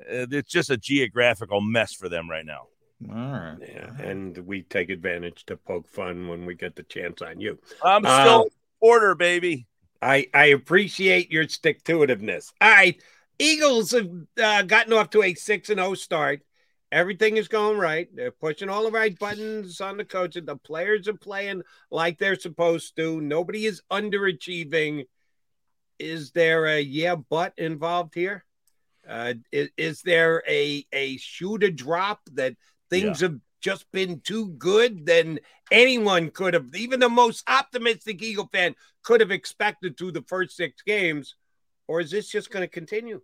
Uh, it's just a geographical mess for them right now. All right. Yeah, and we take advantage to poke fun when we get the chance on you. I'm Uh, still a supporter, baby. I I appreciate your stick to itiveness. All right, Eagles have uh, gotten off to a six and zero start. Everything is going right. They're pushing all the right buttons on the coaches. The players are playing like they're supposed to. Nobody is underachieving. Is there a yeah but involved here? Uh, is, is there a a shoe to drop that things have just been too good? Then anyone could have, even the most optimistic Eagle fan could have expected through the first six games, or is this just going to continue?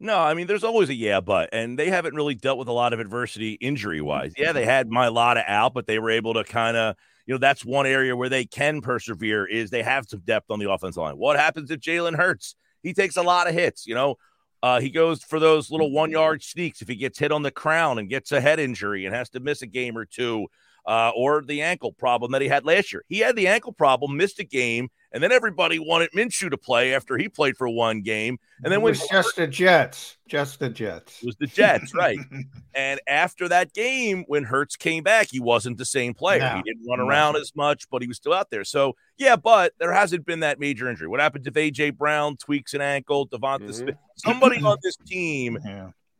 No, I mean, there's always a yeah, but, and they haven't really dealt with a lot of adversity injury wise. Yeah, they had Mailata out, but they were able to kind of, you know, that's one area where they can persevere is they have some depth on the offensive line. What happens if Jalen Hurts? He takes a lot of hits, you know. Uh, he goes for those little one yard sneaks if he gets hit on the crown and gets a head injury and has to miss a game or two. uh, or the ankle problem that he had last year. He had the ankle problem, missed a game, and then everybody wanted Minshew to play after he played for one game. And then it when was just the Jets, just the Jets. It was the Jets, right? and after that game, when Hurts came back, he wasn't the same player. No. He didn't run around as much, but he was still out there. So yeah, but there hasn't been that major injury. What happened if AJ Brown tweaks an ankle, DeVonta Smith, mm-hmm. somebody on this team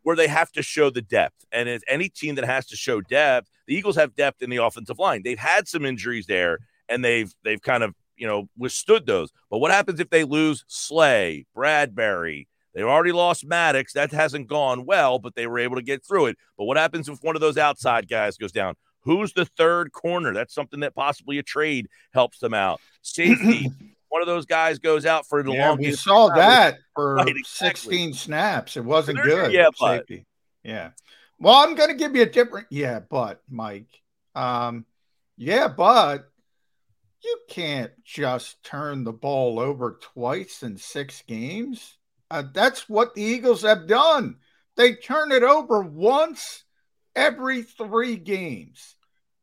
where they have to show the depth. And it's any team that has to show depth, the Eagles have depth in the offensive line. They've had some injuries there, and they've they've kind of you know withstood those. But what happens if they lose Slay, Bradberry? They already lost Maddox. That hasn't gone well, but they were able to get through it. But what happens if one of those outside guys goes down? Who's the third corner? That's something that possibly a trade helps them out. Safety. one of those guys goes out for the Yeah, long. we saw that for Right, exactly. 16 snaps. It wasn't good. yeah, but- safety. Yeah. Well, I'm going to give you a different. Yeah, but Mike. Um, yeah, but you can't just turn the ball over twice in six games. Uh, that's what the Eagles have done. They turn it over once every three games.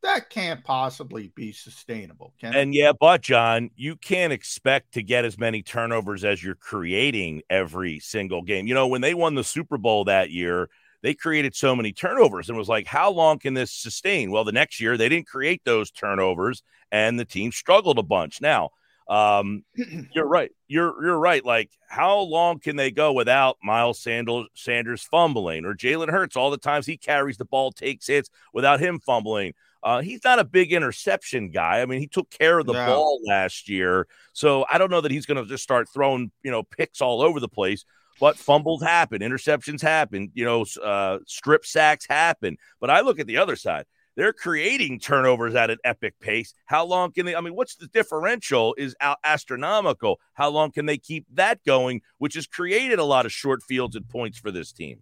That can't possibly be sustainable, can it? And yeah, but John, you can't expect to get as many turnovers as you're creating every single game. You know, when they won the Super Bowl that year, they created so many turnovers and was like, how long can this sustain? Well, the next year they didn't create those turnovers and the team struggled a bunch. Now, um, you're right. You're you're right. Like, how long can they go without Miles Sanders, Sanders fumbling or Jalen Hurts? All the times he carries the ball, takes hits without him fumbling. Uh, he's not a big interception guy. I mean, he took care of the No. ball last year, so I don't know that he's going to just start throwing you know picks all over the place. But fumbles happen, interceptions happen, you know, uh, strip sacks happen. But I look at the other side. They're creating turnovers at an epic pace. How long can they? I mean, what's the differential is astronomical. How long can they keep that going, which has created a lot of short fields and points for this team?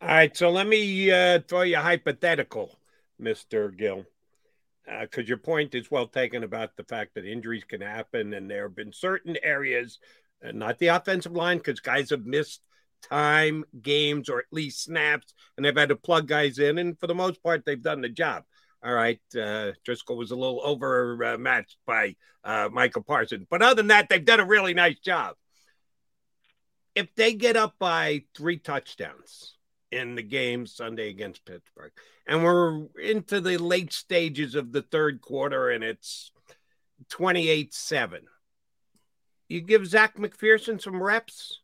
All right, so let me uh, throw you a hypothetical, Mister Gill, because your point is well taken about the fact that injuries can happen, and there have been certain areas, uh, not the offensive line, because guys have missed time, games, or at least snaps, and they've had to plug guys in, and for the most part, they've done the job. All right, uh, Driscoll was a little overmatched by uh, Micah Parsons, but other than that, they've done a really nice job. If they get up by three touchdowns in the game Sunday against Pittsburgh, and we're into the late stages of the third quarter, and it's 28 7. You give Zech McPhearson some reps?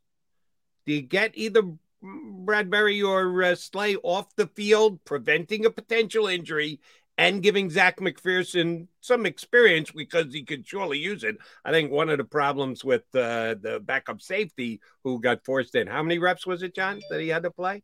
Do you get either Bradberry or uh, Slay off the field, preventing a potential injury and giving Zech McPhearson some experience because he could surely use it? I think one of the problems with uh, the backup safety who got forced in, how many reps was it, John, that he had to play?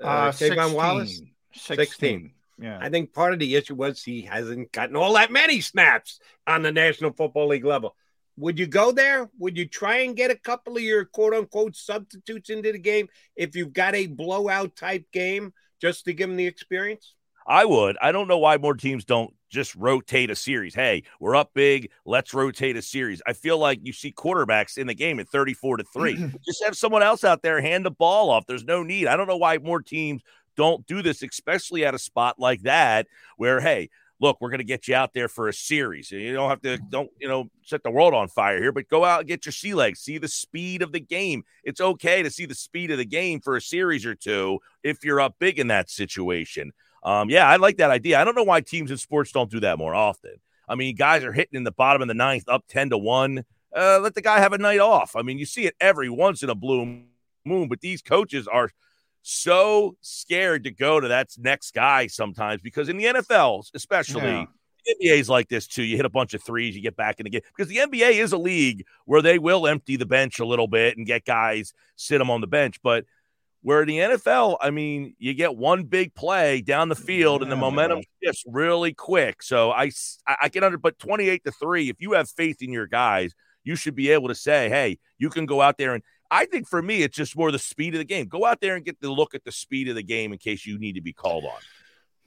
Uh, K'Von Wallace? 16. 16. Yeah. I think part of the issue was he hasn't gotten all that many snaps on the National Football League level. Would you go there? Would you try and get a couple of your quote unquote substitutes into the game if you've got a blowout type game just to give them the experience? I would. I don't know why more teams don't just rotate a series. Hey, we're up big. Let's rotate a series. I feel like you see quarterbacks in the game at 34 to 3. just have someone else out there hand the ball off. There's no need. I don't know why more teams don't do this, especially at a spot like that where, hey, look, we're going to get you out there for a series. You don't have to, don't, you know, set the world on fire here, but go out and get your sea legs, see the speed of the game. It's okay to see the speed of the game for a series or two if you're up big in that situation. Um, yeah, I like that idea. I don't know why teams in sports don't do that more often. I mean, guys are hitting in the bottom of the ninth, up 10 to 1. Uh, let the guy have a night off. I mean, you see it every once in a blue moon, but these coaches are so scared to go to that next guy sometimes because in the NFL, especially, Yeah. the NBA is like this too. You hit a bunch of threes, you get back in the game because the NBA is a league where they will empty the bench a little bit and get guys sit them on the bench. But where the NFL, I mean, you get one big play down the field and the momentum shifts really quick. So I I can under, but 28 to three, if you have faith in your guys, you should be able to say, hey, you can go out there and I think for me, it's just more the speed of the game. Go out there and get the look at the speed of the game in case you need to be called on.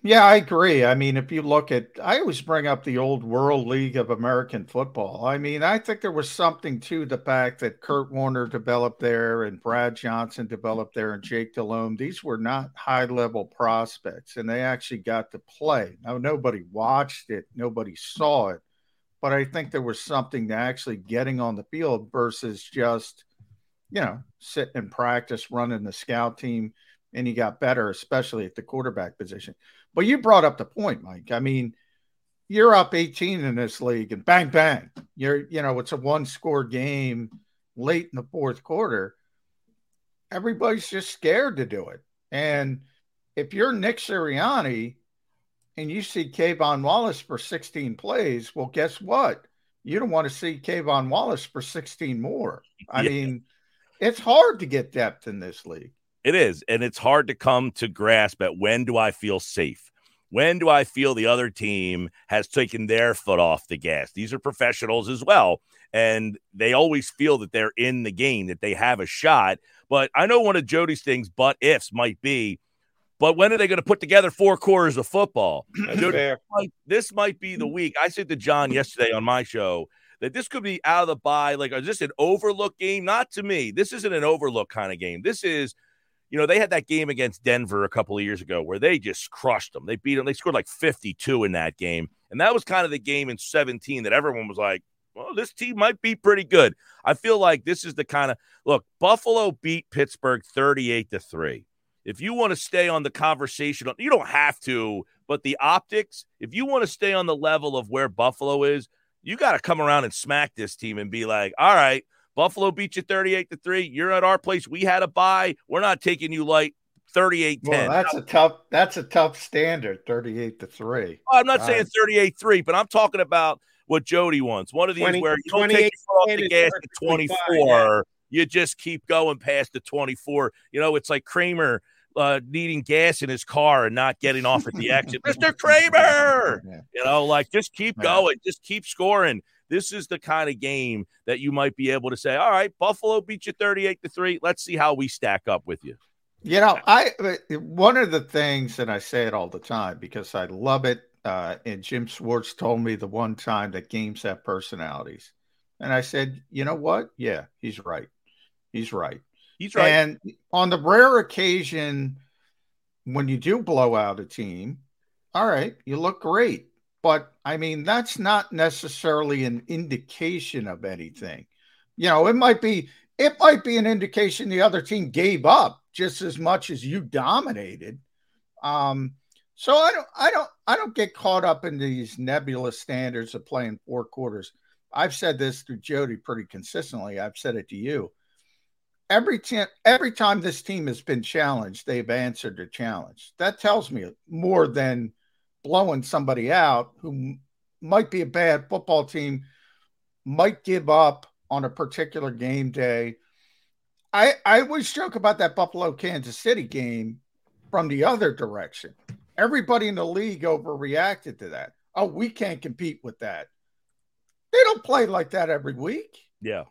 Yeah, I agree. I mean, if you look at, I always bring up the old World League of American Football. I mean, I think there was something to the fact that Kurt Warner developed there and Brad Johnson developed there and Jake Delhomme. These were not high level prospects and they actually got to play. Now, nobody watched it, nobody saw it, but I think there was something to actually getting on the field versus just, you know, sitting in practice, running the scout team, and you got better, especially at the quarterback position. But you brought up the point, Mike. I mean, you're up 18 in this league and bang, bang. You're, you know, it's a one score game late in the fourth quarter. Everybody's just scared to do it. And if you're Nick Sirianni and you see K'Von Wallace for 16 plays, well, guess what? You don't want to see K'Von Wallace for 16 more. I yeah. mean, it's hard to get depth in this league. It is. And it's hard to come to grasp at when do I feel safe? When do I feel the other team has taken their foot off the gas? These are professionals as well. And they always feel that they're in the game, that they have a shot. But I know one of Jody's things, but ifs might be, but when are they going to put together four quarters of football? this, might, this might be the week. I said to John yesterday on my show that this could be out of the bye. Like, is this an overlook game? Not to me. This isn't an overlook kind of game. This is you know, they had that game against Denver a couple of years ago where they just crushed them. They beat them. They scored like 52 in that game. And that was kind of the game in 17 that everyone was like, well, this team might be pretty good. I feel like this is the kind of look, Buffalo beat Pittsburgh 38 to 3. If you want to stay on the conversation, you don't have to, but the optics, if you want to stay on the level of where Buffalo is, you got to come around and smack this team and be like, all right, Buffalo beat you 38 to 3. You're at our place. We had a bye. We're not taking you light 38 10. Well, that's a tough that's a tough standard, 38 to 3. I'm not saying 38 3, but I'm talking about what Jody wants. One of these 20, where you don't take your off the gas at 24. Yeah. You just keep going past the 24. You know, it's like Kramer uh, needing gas in his car and not getting off at the exit. Mr. Kramer, yeah. you know, like just keep going, just keep scoring. This is the kind of game that you might be able to say, all right, Buffalo beat you 38 to 3. Let's see how we stack up with you. You know, I one of the things, and I say it all the time because I love it. Uh, and Jim Schwartz told me the one time that games have personalities. And I said, you know what? Yeah, he's right. He's right. He's right. And on the rare occasion when you do blow out a team, all right, you look great. But I mean, that's not necessarily an indication of anything. You know, it might be it might be an indication the other team gave up just as much as you dominated. Um, so I don't I don't I don't get caught up in these nebulous standards of playing four quarters. I've said this to Jody pretty consistently. I've said it to you. Every time every time this team has been challenged, they've answered the challenge. That tells me more than blowing somebody out who might be a bad football team, might give up on a particular game day. I, I always joke about that Buffalo Kansas City game from the other direction. Everybody in the league overreacted to that. Oh, we can't compete with that. They don't play like that every week. Yeah.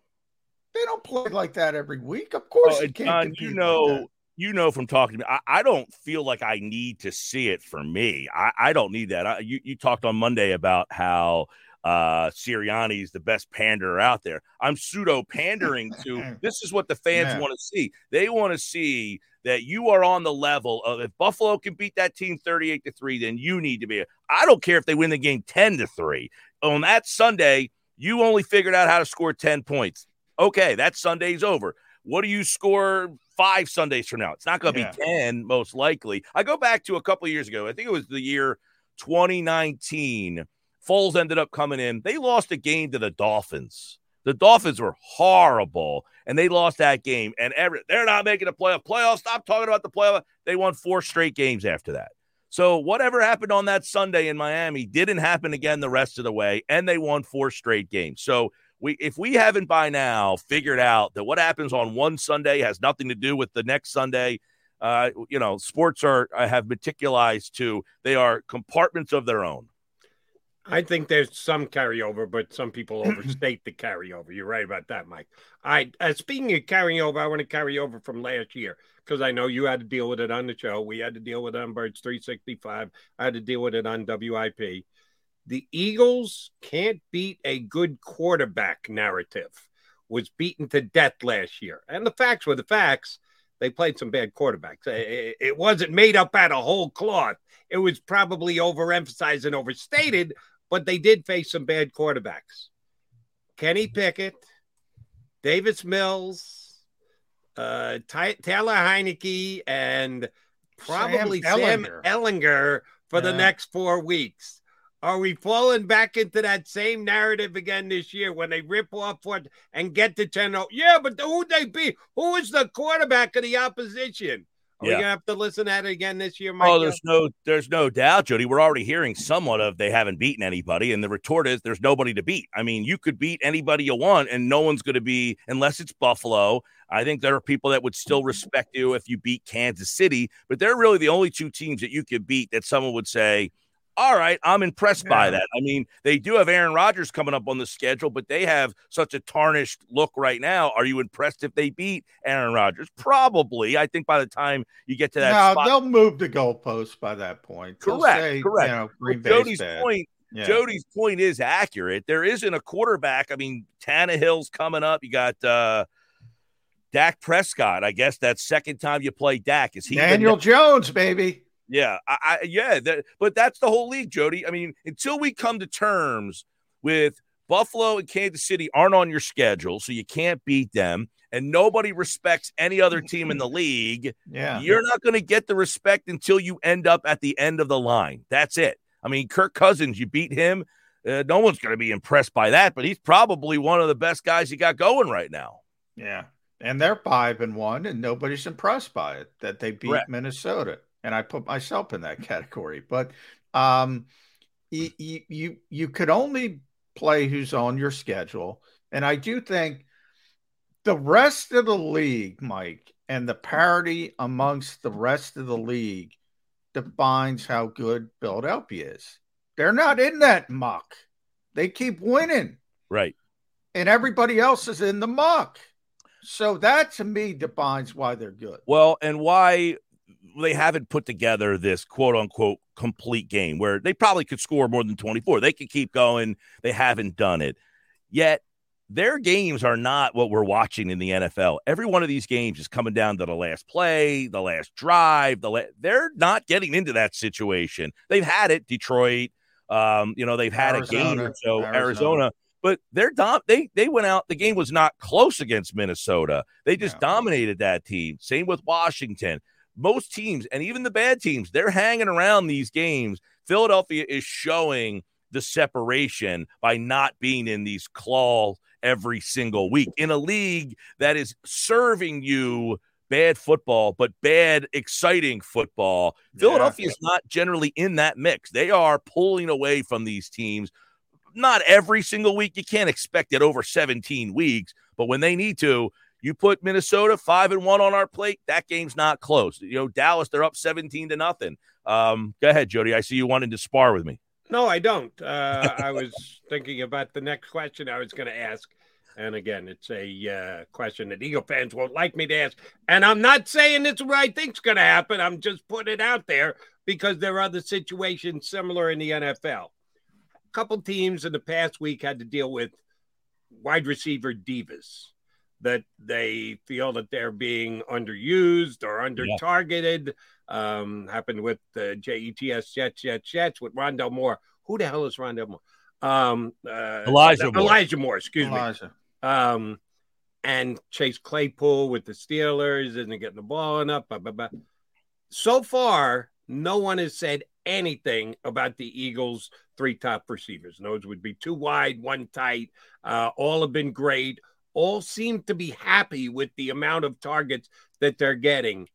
They don't play like that every week. Of course, oh, you can't. John, you know, like you know from talking to me, I, I, don't feel like I need to see it for me. I, I don't need that. I, you, you talked on Monday about how uh Sirianni is the best panderer out there. I'm pseudo pandering to this is what the fans want to see. They want to see that you are on the level of if Buffalo can beat that team 38 to 3, then you need to be. I don't care if they win the game 10 to 3. On that Sunday, you only figured out how to score 10 points. Okay, that Sunday's over. What do you score five Sundays from now? It's not going to yeah. be 10, most likely. I go back to a couple years ago. I think it was the year 2019. Foles ended up coming in. They lost a game to the Dolphins. The Dolphins were horrible, and they lost that game. And every, they're not making a playoff. Playoff. Stop talking about the playoff. They won four straight games after that. So whatever happened on that Sunday in Miami didn't happen again the rest of the way, and they won four straight games. So we if we haven't by now figured out that what happens on one Sunday has nothing to do with the next Sunday, uh, you know, sports are uh, have meticulized to they are compartments of their own. I think there's some carryover, but some people overstate the carryover. You're right about that, Mike. I uh, speaking of carrying over, I want to carry over from last year because I know you had to deal with it on the show. We had to deal with it on Birds 365. I had to deal with it on WIP. The Eagles can't beat a good quarterback narrative. Was beaten to death last year, and the facts were the facts. They played some bad quarterbacks. It, wasn't made up out of whole cloth. It was probably overemphasized and overstated, but they did face some bad quarterbacks. Kenny Pickett, Davis Mills, uh, Ty- Taylor Heinicke, and probably Sam Sam Ehlinger. Ellinger for the next four weeks. Are we falling back into that same narrative again this year when they rip off what and get to 10 0? Yeah, but who'd they be? Who is the quarterback of the opposition? Are we Yeah. gonna have to listen to that again this year, oh, Mike? Oh, there's no, there's no doubt, Jody. We're already hearing somewhat of they haven't beaten anybody, and the retort is there's nobody to beat. I mean, you could beat anybody you want, and no one's going to be unless it's Buffalo. I think there are people that would still respect you if you beat Kansas City, but they're really the only two teams that you could beat that someone would say, "All right, I'm impressed by that." I mean, they do have Aaron Rodgers coming up on the schedule, but they have such a tarnished look right now. Are you impressed if they beat Aaron Rodgers? Probably. I think by the time you get to that no, spot, they'll move the goalpost by that point. Correct, say, correct. You know, Green Jody's bad. point, Yeah. Jody's point is accurate. There isn't a quarterback. I mean, Tannehill's coming up. You got uh Dak Prescott. I guess that's second time you play Dak. Is he Daniel ne- Jones, baby. Yeah, I, I yeah, that, but that's the whole league, Jody. I mean, until we come to terms with Buffalo and Kansas City aren't on your schedule, so you can't beat them, and nobody respects any other team in the league. Yeah. You're not going to get the respect until you end up at the end of the line. That's it. I mean, Kirk Cousins, you beat him. Uh, no one's going to be impressed by that, but he's probably one of the best guys you got going right now. Yeah. And they're five and one, and nobody's impressed by it that they beat Correct. Minnesota. And I put myself in that category. But um you, you you you could only play who's on your schedule. And I do think the rest of the league, Mike, and the parity amongst the rest of the league defines how good Philadelphia is. They're not in that muck. They keep winning Right. and everybody else is in the muck. So that to me defines why they're good. Well, and why they haven't put together this quote unquote complete game where they probably could score more than 24. They could keep going. They haven't done it. Yet their games are not what we're watching in the NFL. Every one of these games is coming down to the last play, the last drive, the la- they're not getting into that situation. They've had it Detroit, um, you know, they've had a game or so Arizona. Arizona but they're dom- they they went out the game was not close against Minnesota. They just dominated that team. Same with Washington. Most teams and even the bad teams, they're hanging around these games. Philadelphia is showing the separation by not being in these claws every single week in a league that is serving you bad football, but bad, exciting football. Philadelphia is not generally in that mix. They are pulling away from these teams not every single week. You can't expect it over 17 weeks, but when they need to, you put Minnesota five and one on our plate. That game's not close. You know, Dallas, they're up 17 to nothing. Um, go ahead, Jody. I see you wanted to spar with me. No, I don't. Uh, I was thinking about the next question I was going to ask. And again, it's a uh, question that Eagle fans won't like me to ask. And I'm not saying it's what I think's going to happen. I'm just putting it out there because there are other situations similar in the NFL. A couple teams in the past week had to deal with wide receiver divas that they feel that they're being underused or under targeted. Um, happened with the JETS Jets, Jets, Jets with Rondale Moore. Who the hell is Rondale Moore? Um, uh, Elijah Moore. Elijah Moore, excuse Elijah. me. Um, and Chase Claypool with the Steelers isn't getting the ball enough. Blah, blah, blah. So far, no one has said anything about the Eagles' three top receivers. Those would be two wide, one tight. Uh, all have been great. All seem to be happy with the amount of targets that they're getting.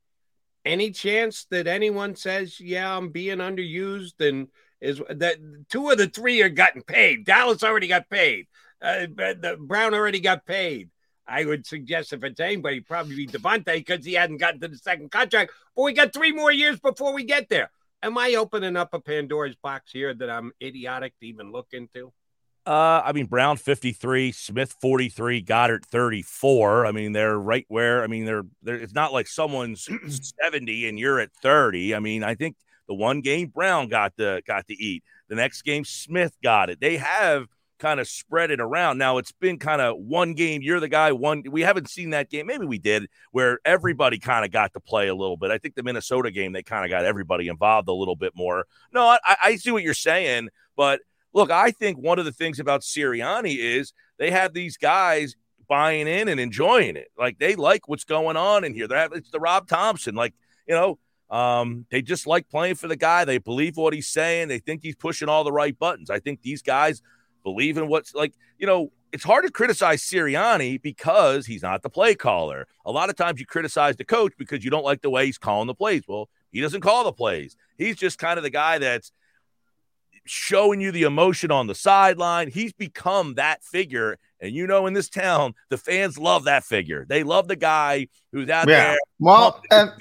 Any chance that anyone says, "Yeah, I'm being underused," and is that two of the three are gotten paid? Dallas already got paid. Uh, the Brown already got paid. I would suggest if it's anybody, probably be DeVonta because he hadn't gotten to the second contract. But we got three more years before we get there. Am I opening up a Pandora's box here that I'm idiotic to even look into? Uh, I mean, Brown 53, Smith 43, Goedert 34. I mean, they're right where, I mean, they're, they're it's not like someone's 70 and you're at 30. I mean, I think the one game Brown got the got to eat. The next game Smith got it. They have kind of spread it around. Now it's been kind of one game. You're the guy. One. We haven't seen that game. Maybe we did, where everybody kind of got to play a little bit. I think the Minnesota game they kind of got everybody involved a little bit more. No, I, I see what you're saying, but look, I think one of the things about Sirianni is they have these guys buying in and enjoying it. Like they like what's going on in here. They're, it's the Rob Thomson. Like you know, um, they just like playing for the guy. They believe what he's saying. They think he's pushing all the right buttons. I think these guys believe in what's like, you know, it's hard to criticize Sirianni because he's not the play caller. A lot of times you criticize the coach because you don't like the way he's calling the plays. Well, he doesn't call the plays. He's just kind of the guy that's showing you the emotion on the sideline. He's become that figure. And you know, in this town, the fans love that figure. They love the guy who's out yeah. there well, and,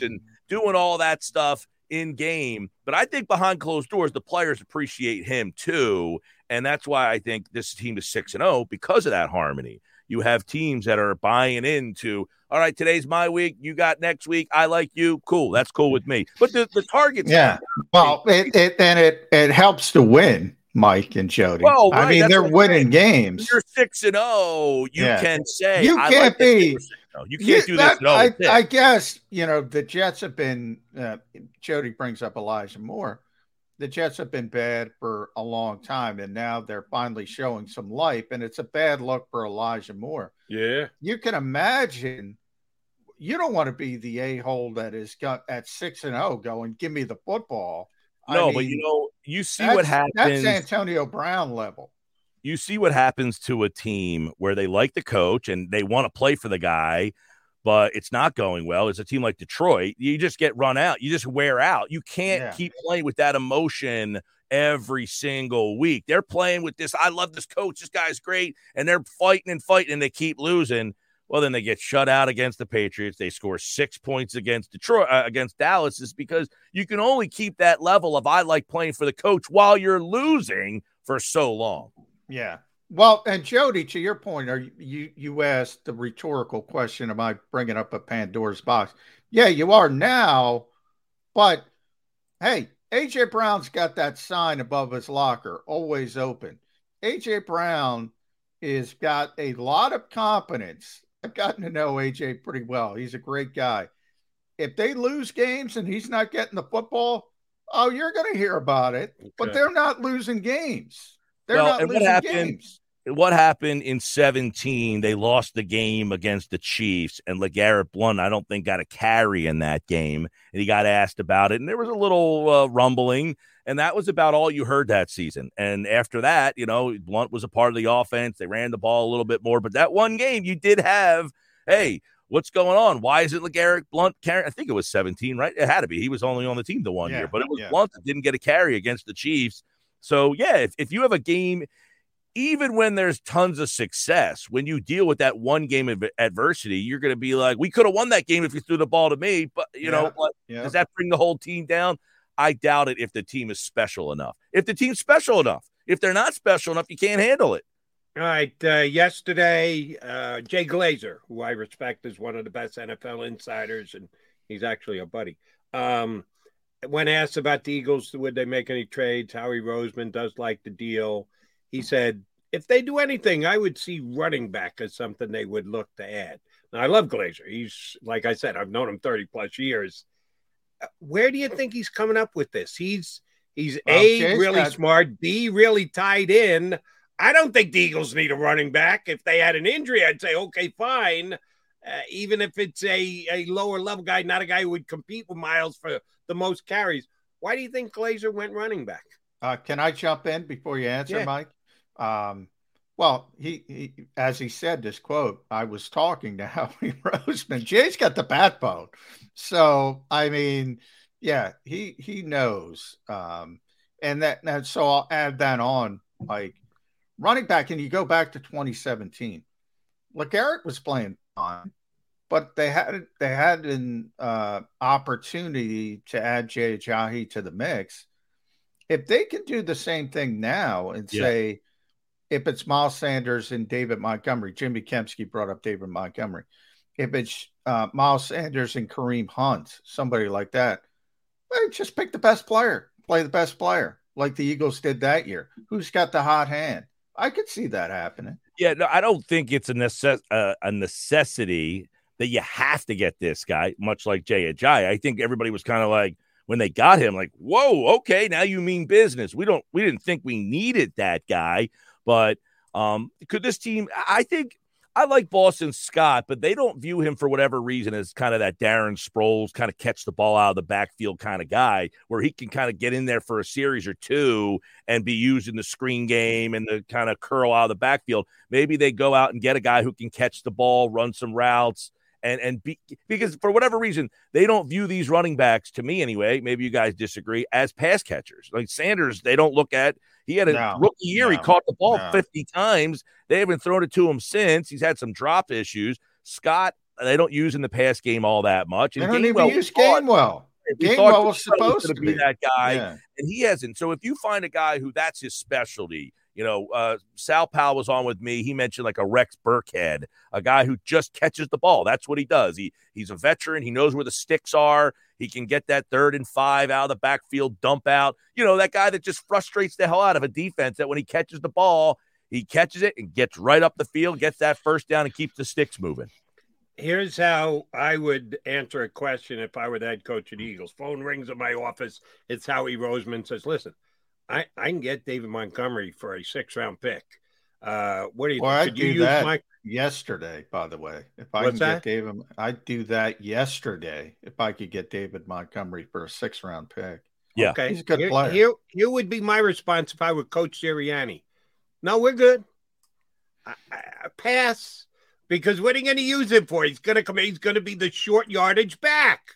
and doing all that stuff in game. But I think behind closed doors, the players appreciate him too. And that's why I think this team is 6 and 0 because of that harmony. You have teams that are buying into, all right, today's my week. You got next week. I like you. Cool. That's cool with me. But the, the targets. Yeah. Well, it, it, and it, it helps to win. Mike and Jody. Well, right, I mean, they're winning games. You're six and. Oh, you yeah. can say you can't like be. Oh. You can't you, do that, this. I, I, guess you know the Jets have been. Uh, Jody brings up Elijah Moore the Jets have been bad for a long time, and now they're finally showing some life. And it's a bad look for Elijah Moore. Yeah, you can imagine. You don't want to be the a hole that is got at six and zero, going, "Give me the football." No, I mean, but you know, you see what happens. That's Antonio Brown level. You see what happens to a team where they like the coach and they want to play for the guy, but it's not going well. It's a team like Detroit. You just get run out. You just wear out. You can't yeah. keep playing with that emotion every single week. They're playing with this. I love this coach. This guy's great. And they're fighting and fighting and they keep losing. Well, then they get shut out against the Patriots. They score six points against Detroit, uh, against Dallas, is because you can only keep that level of I like playing for the coach while you're losing for so long. Yeah. Well, and Jody, to your point, are you you asked the rhetorical question? Am I bringing up a Pandora's box? Yeah, you are now, but hey, AJ Brown's got that sign above his locker, always open. AJ Brown is got a lot of confidence. I've gotten to know AJ pretty well. He's a great guy. If they lose games and he's not getting the football, oh, you're going to hear about it. Okay. But they're not losing games. They're well, not losing what happened, games. What happened in 17? They lost the game against the Chiefs, and LeGarrette Blunt, I don't think, got a carry in that game. And he got asked about it, and there was a little uh, rumbling, and that was about all you heard that season. And after that, you know, Blunt was a part of the offense. They ran the ball a little bit more, but that one game, you did have, hey, what's going on? Why is it LeGarrette Blunt carry? I think it was 17, right? It had to be. He was only on the team the one yeah, year, but it was yeah. Blunt that didn't get a carry against the Chiefs. So, yeah, if, if you have a game, even when there's tons of success, when you deal with that one game of adversity, you're going to be like, we could have won that game if you threw the ball to me. But, you yeah, know, what, yeah. does that bring the whole team down? I doubt it if the team is special enough. If the team's special enough, if they're not special enough, you can't handle it. All right. Uh, yesterday, uh, Jay Glazer, who I respect as one of the best NFL insiders, and he's actually a buddy, um, when asked about the Eagles, would they make any trades? Howie Roseman does like the deal. He said, if they do anything, I would see running back as something they would look to add. Now, I love Glazer. He's, like I said, I've known him 30 plus years. Uh, where do you think he's coming up with this? He's, he's well, A, really got- smart, B, really tied in. I don't think the Eagles need a running back. If they had an injury, I'd say, okay, fine uh, even if it's a, a lower level guy, not a guy who would compete with Miles for the most carries. Why do you think Glazer went running back? Uh, can I jump in before you answer, yeah. Mike? Um, well, he, he, as he said this quote, I was talking to Howie Roseman. Jay's got the backbone, so I mean, yeah, he he knows, um, and that and so I'll add that on, like running back, and you go back to 2017. LeGarrette was playing on. But they had they had an uh, opportunity to add Jay Ajayi to the mix. If they can do the same thing now and Yeah. say, if it's Miles Sanders and David Montgomery, Jimmy Kempski brought up David Montgomery. If it's uh, Miles Sanders and Kareem Hunt, somebody like that, well, just pick the best player, play the best player, like the Eagles did that year. Who's got the hot hand? I could see that happening. Yeah, no, I don't think it's a necess- uh, a necessity that you have to get this guy, much like Jay Ajayi. I think everybody was kind of like when they got him, like, whoa, okay, now you mean business. We don't we didn't think we needed that guy, but um, could this team I think I like Boston Scott, but they don't view him for whatever reason as kind of that Darren Sproles kind of catch the ball out of the backfield kind of guy where he can kind of get in there for a series or two and be used in the screen game and the kind of curl out of the backfield. Maybe they go out and get a guy who can catch the ball, run some routes, and and be, because for whatever reason they don't view these running backs to me anyway. Maybe you guys disagree as pass catchers. Like Sanders, they don't look at. He had a No, rookie year. he caught the ball no. 50 times. They haven't thrown it to him since. He's had some drop issues. Scott, they don't use in the pass game all that much. They And don't even Gainwell, use we thought- Gainwell. we Gainwell was supposed to be be that guy, Yeah. and he hasn't. So if you find a guy who that's his specialty, you know, uh, Sal Pal was on with me. He mentioned like a Rex Burkhead, a guy who just catches the ball. That's what he does. He he's a veteran. He knows where the sticks are. He can get that third and five out of the backfield, dump out. You know, that guy that just frustrates the hell out of a defense. That when he catches the ball, he catches it and gets right up the field, gets that first down, and keeps the sticks moving. Here's how I would answer a question if I were the head coach of Eagles. Phone rings in my office. It's Howie Roseman says, "Listen, I, I can get David Montgomery for a six round pick. Uh, what do you Well, think? I'd Could you do use that my yesterday, by the way. If I What's can that? get David, I'd do that yesterday if I could get David Montgomery for a six round pick. Okay, he's a good here, player. Here, here would be my response if I were Coach Sirianni. No, we're good. I, I, I pass because what are you going to use him for? He's going to come. He's going to be the short yardage back.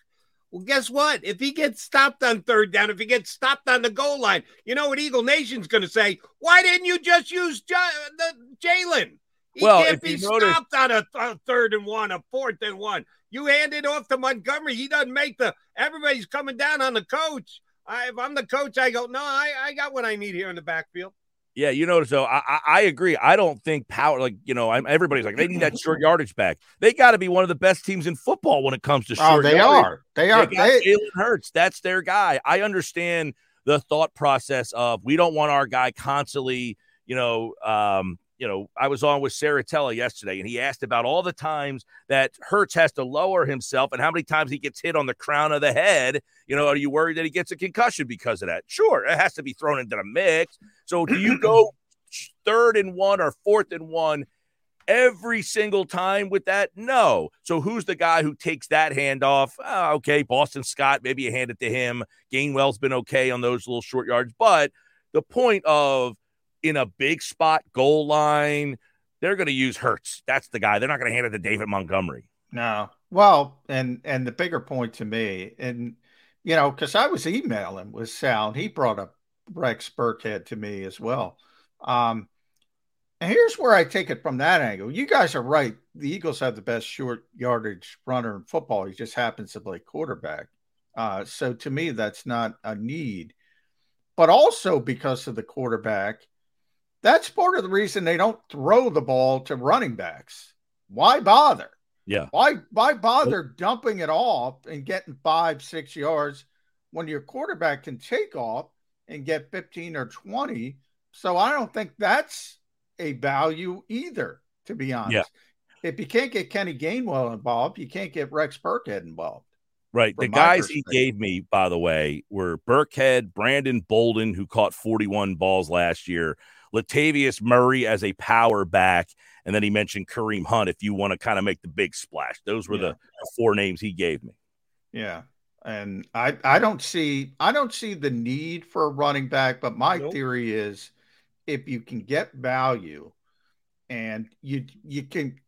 Well, guess what? If he gets stopped on third down, if he gets stopped on the goal line, you know what Eagle Nation's going to say? Why didn't you just use J- the Jalen? He Well, can't be notice- stopped on a, a third and one, a fourth and one. You hand it off to Montgomery. He doesn't make the. Everybody's coming down on the coach. I, if I'm the coach, I go, no, I, I got what I need here in the backfield. Yeah, you know, so I, I, I agree. I don't think power, like you know, I'm, everybody's like they need that short yardage back. They got to be one of the best teams in football when it comes to Oh, short. they yardage. are. They are. got They- Jalen Hurts. That's their guy. I understand the thought process of we don't want our guy constantly, you know, um, you know, I was on with Saratella yesterday and he asked about all the times that Hurts has to lower himself and how many times he gets hit on the crown of the head. You know, are you worried that he gets a concussion because of that? Sure, it has to be thrown into the mix. So do you go third and one or fourth and one every single time with that? No. So who's the guy who takes that handoff? Oh, ah, okay, Boston Scott, maybe you hand it to him. Gainwell's been okay on those little short yards, but the point of in a big spot goal line, they're going to use Hurts. That's the guy. They're not going to hand it to David Montgomery. No. Well, and and the bigger point to me, and you know, because I was emailing with Sal, and he brought up Rex Burkhead to me as well. Um, and here's where I take it from that angle. You guys are right. The Eagles have the best short yardage runner in football. He just happens to play quarterback. Uh, so to me, that's not a need. But also because of the quarterback, that's part of the reason they don't throw the ball to running backs. Why bother? Yeah. Why why bother dumping it off and getting five, six yards when your quarterback can take off and get 15 or 20? So I don't think that's a value either, to be honest. Yeah. If you can't get Kenny Gainwell involved, you can't get Rex Burkhead involved. Right. The guys he gave me, by the way, were Burkhead, Brandon Bolden, who caught 41 balls last year, Latavius Murray as a power back, and then he mentioned Kareem Hunt if you want to kind of make the big splash. Those were the, the four names he gave me. Yeah. And I I don't see I don't see the need for a running back, but my Nope. theory is if you can get value and you you can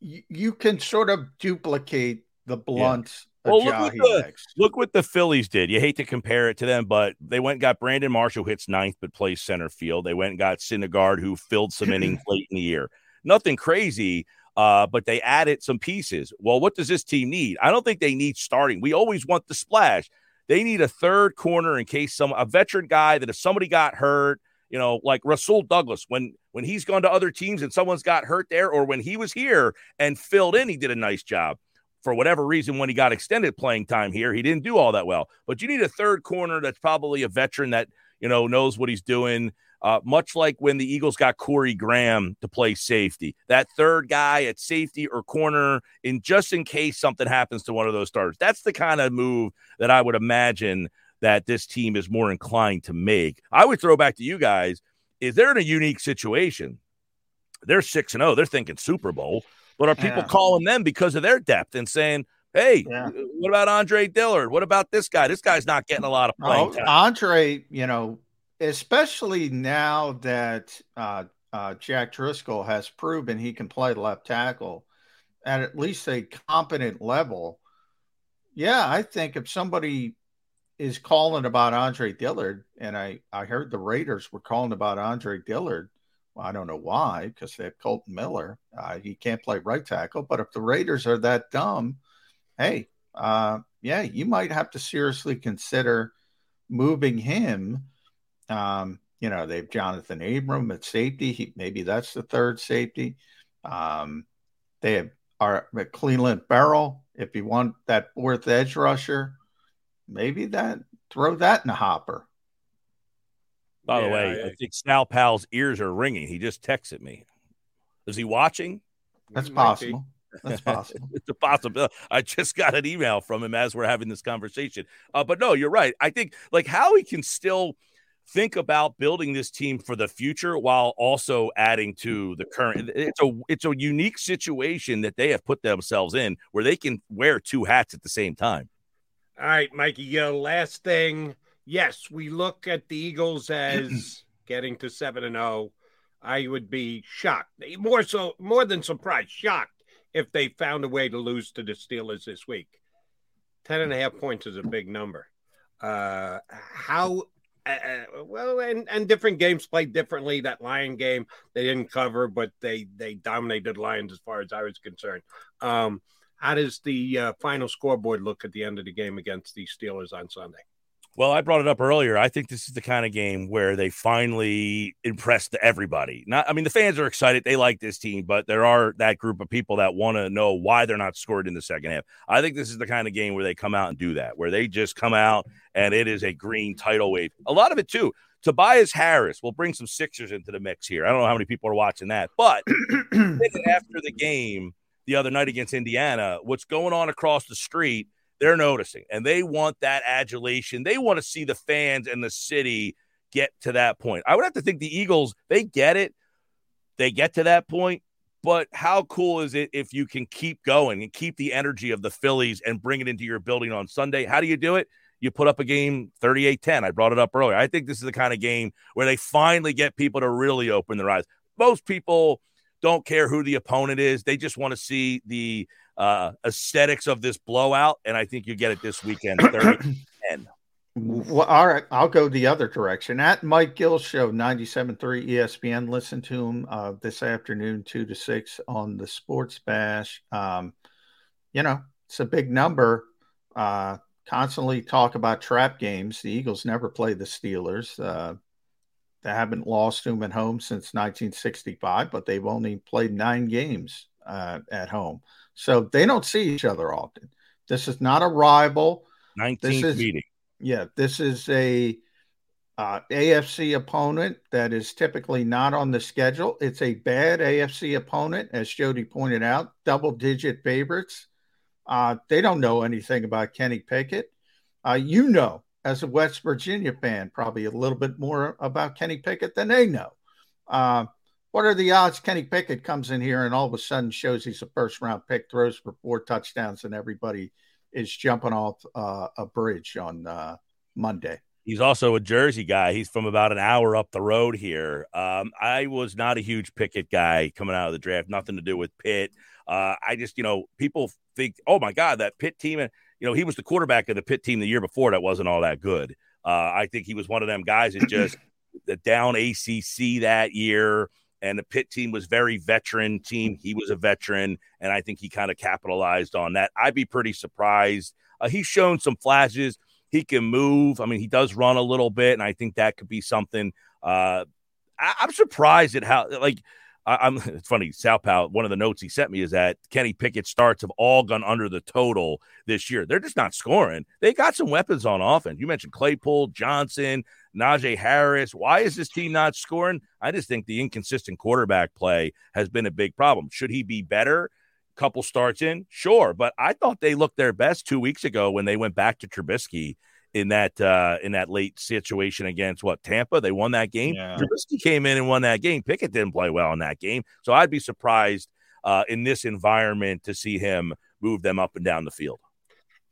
you, you can sort of duplicate the blunt Well, look what, the, look what the Phillies did. You hate to compare it to them, but they went and got Brandon Marshall, hits ninth but plays center field. They went and got Syndergaard, who filled some innings late in the year. Nothing crazy. Uh, but they added some pieces. Well, what does this team need? I don't think they need starting. We always want the splash. They need a third corner in case some a veteran guy that if somebody got hurt, you know, like Rasul Douglas, when when he's gone to other teams and someone's got hurt there, or when he was here and filled in, he did a nice job. For whatever reason, when he got extended playing time here, he didn't do all that well. But you need a third corner that's probably a veteran that you know knows what he's doing. Uh, much like when the Eagles got Corey Graham to play safety, that third guy at safety or corner, in just in case something happens to one of those starters. That's the kind of move that I would imagine that this team is more inclined to make. I would throw back to you guys: Is they're in a unique situation? They're six and zero. They're thinking Super Bowl, but are people Yeah. calling them because of their depth and saying? Hey, what about Andre Dillard? What about this guy? This guy's not getting a lot of playing Oh, time. Andre, you know, especially now that uh, uh, Jack Driscoll has proven he can play left tackle at at least a competent level. Yeah, I think if somebody is calling about Andre Dillard, and I, I heard the Raiders were calling about Andre Dillard. I don't know why, because they have Kolton Miller. Uh, he can't play right tackle. But if the Raiders are that dumb, hey, uh, yeah, you might have to seriously consider moving him. Um, you know, they have Johnathan Abram at safety. He, maybe that's the third safety. Um, they have our Clelin Ferrell. If you want that fourth edge rusher, maybe that throw that in the hopper. By the Yeah, way, I- I think Sal Pal's ears are ringing. He just texted me. Is he watching? That's possible. That's possible. it's a possibility. I just got an email from him as we're having this conversation. Uh, but no, you're right. I think like how he can still think about building this team for the future while also adding to the current. It's a it's a unique situation that they have put themselves in where they can wear two hats at the same time. All right, Mikey. Uh, last thing. Yes, we look at the Eagles as getting to seven and zero. I would be shocked, more so, more than surprised, shocked if they found a way to lose to the Steelers this week. Ten and a half points is a big number. Uh, how? Uh, well, and and different games played differently. That Lion game they didn't cover, but they they dominated Lions as far as I was concerned. Um, how does the uh, final scoreboard look at the end of the game against the Steelers on Sunday? Well, I brought it up earlier. I think this is the kind of game where they finally impressed everybody. Not, I mean, the fans are excited; they like this team, but there are that group of people that want to know why they're not scored in the second half. I think this is the kind of game where they come out and do that, where they just come out and it is a green tidal wave. A lot of it too. Tobias Harris will bring some Sixers into the mix here. I don't know how many people are watching that, but after the game the other night against Indiana, what's going on across the street, they're noticing and they want that adulation. They want to see the fans and the city get to that point. I would have to think the Eagles, they get it. They get to that point. But how cool is it if you can keep going and keep the energy of the Phillies and bring it into your building on Sunday? How do you do it? You put up a game 38 10. I brought it up earlier. I think this is the kind of game where they finally get people to really open their eyes. Most people don't care who the opponent is, they just want to see the uh, aesthetics of this blowout. And I think you get it this weekend 30 10. Well, all right, I'll go the other direction. At Mike Gill Show, 97.3 ESPN. Listen to him uh, this afternoon, 2 to 6 on the Sports Bash. Um, you know, it's a big number. Uh, constantly talk about trap games. The Eagles never play the Steelers. Uh, they haven't lost to them at home since 1965, but they've only played nine games uh, at home. So they don't see each other often. This is not a rival. 19th This is- meeting. Yeah, this is a uh, AFC opponent that is typically not on the schedule. It's a bad AFC opponent, as Jody pointed out, double digit favorites. Uh, they don't know anything about Kenny Pickett. Uh, you know, as a West Virginia fan, probably a little bit more about Kenny Pickett than they know. What are the odds Kenny Pickett comes in here and all of a sudden shows he's a first round pick, throws for four touchdowns, and everybody is jumping off uh, a bridge on uh, Monday? He's also a Jersey guy. He's from about an hour up the road here. Um, I was not a huge Pickett guy coming out of the draft. Nothing to do with Pitt. Uh, I just, you know, people think, oh my God, that Pitt team. And you know, he was the quarterback of the Pitt team the year before. That wasn't all that good. Uh, I think he was one of them guys that just the down ACC that year and the pit team was very veteran team. He was a veteran, and I think he kind of capitalized on that. I'd be pretty surprised. Uh, he's shown some flashes. He can move. I mean, he does run a little bit, and I think that could be something. Uh, I, I'm surprised at how like I, am it's funny. Sal Southpaw, one of the notes he sent me is that Kenny Pickett starts have all gone under the total this year. They're just not scoring. They got some weapons on offense. You mentioned Claypool, Johnson, Najee Harris. Why is this team not scoring? I just think the inconsistent quarterback play has been a big problem. Should he be better? Couple starts in, sure, but I thought they looked their best two weeks ago when they went back to Trubisky in that uh, in that late situation against what Tampa. They won that game. Yeah. Trubisky came in and won that game. Pickett didn't play well in that game, so I'd be surprised uh, in this environment to see him move them up and down the field.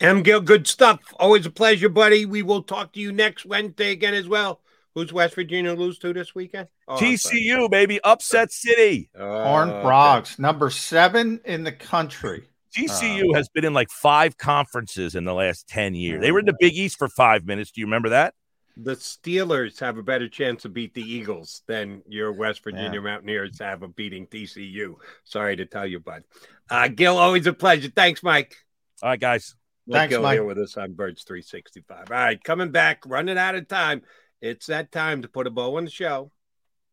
M. Gill, good stuff. Always a pleasure, buddy. We will talk to you next Wednesday again as well. Who's West Virginia lose to this weekend? Oh, TCU, baby, upset city. Horn Frogs, okay. number seven in the country. TCU uh, has been in like five conferences in the last 10 years. They were in the Big East for five minutes. Do you remember that? The Steelers have a better chance to beat the Eagles than your West Virginia yeah. Mountaineers have of beating TCU. Sorry to tell you, bud. Uh, Gill, always a pleasure. Thanks, Mike. All right, guys. Mike Thanks, Gill Mike. here with us on Birds 365. All right, coming back, running out of time. It's that time to put a bow on the show.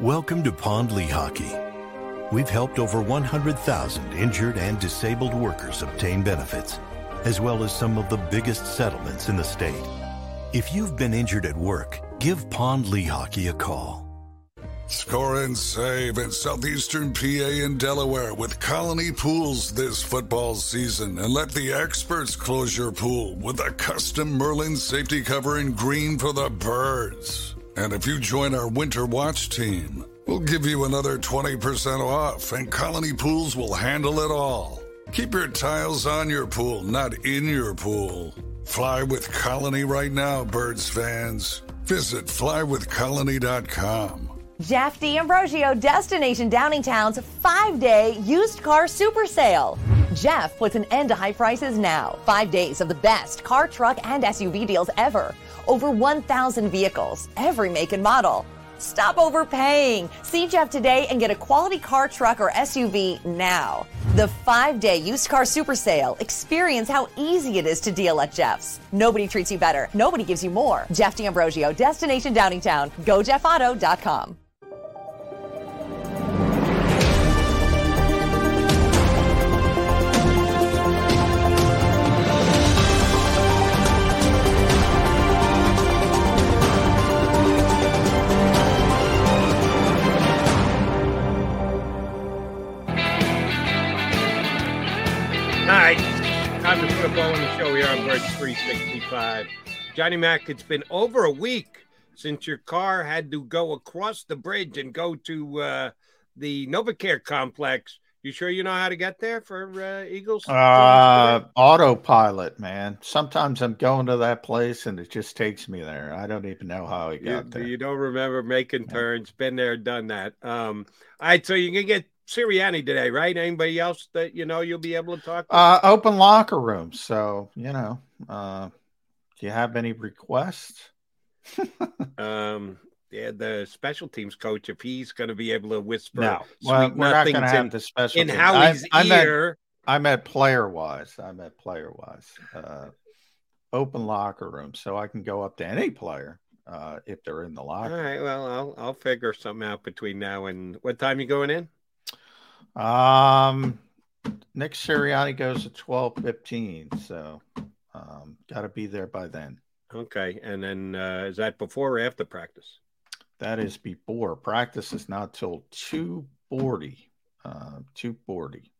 Welcome to Pond Lehocky. We've helped over 100,000 injured and disabled workers obtain benefits, as well as some of the biggest settlements in the state. If you've been injured at work, give Pond Lehocky a call. Score and save in southeastern PA and Delaware with Colony Pools this football season and let the experts close your pool with a custom Merlin safety cover in green for the birds. And if you join our Winter Watch team, we'll give you another 20% off, and Colony Pools will handle it all. Keep your tiles on your pool, not in your pool. Fly with Colony right now, Birds fans. Visit flywithcolony.com. Jeff D'Ambrosio, Destination Downingtown's five day used car super sale. Jeff puts an end to high prices now. Five days of the best car, truck, and SUV deals ever. Over 1,000 vehicles, every make and model. Stop overpaying. See Jeff today and get a quality car, truck, or SUV now. The five day used car super sale. Experience how easy it is to deal at Jeff's. Nobody treats you better. Nobody gives you more. Jeff D'Ambrosio, Destination Downingtown. GoJeffAuto.com. show here on Birds 365. Johnny Mack, it's been over a week since your car had to go across the bridge and go to uh, the NovaCare complex You sure you know how to get there for uh, Eagles? Uh, autopilot, man. Sometimes I'm going to that place and it just takes me there. I don't even know how I got you, there. you don't remember making turns. Been there, done that. Um, all right, so you can get Sirianni today, right? Anybody else that you know you'll be able to talk to? Uh, open locker room. So you know, uh, do you have any requests? um, yeah, the special teams coach, if he's going to be able to whisper, No, well, we're not going to have the special. in team. Howie's I, I ear. I meant player wise. I meant player wise. Uh, open locker room, so I can go up to any player uh, if they're in the locker. All right. well, I'll I'll figure something out between now and what time you going in? Um, Nick Sirianni goes at twelve fifteen, so um, got to be there by then. Okay, and then uh, is that before or after practice? That is before practice is not till two forty. Uh, two forty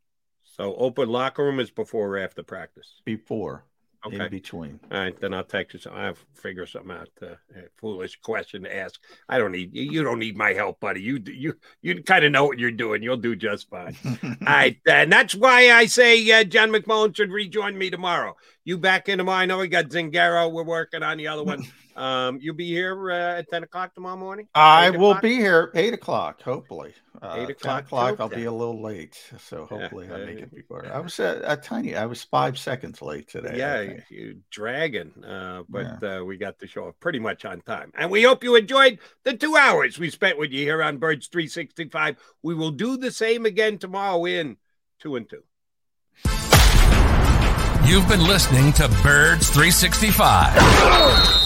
So open locker room is before or after practice? before. Okay. In between. All right, then I'll text you. Something. I'll figure something out. Uh, a foolish question to ask. I don't need you. You don't need my help, buddy. You you you kind of know what you're doing. You'll do just fine. All right, and that's why I say uh, John McMullen should rejoin me tomorrow. You back in tomorrow? I know we got Zingaro. We're working on the other one. Um, you'll be here uh, at ten o'clock tomorrow morning. I Eight will o'clock? be here at eight o'clock, hopefully. Uh, Eight 10 o'clock o'clock. I'll be a little late, so Yeah, hopefully I make uh, it before. I was a, a tiny. I was five seconds late today. Yeah, think. you dragging, uh, but uh, we got the show off pretty much on time. And we hope you enjoyed the two hours we spent with you here on Birds 365. We will do the same again tomorrow in two and two. You've been listening to Birds 365,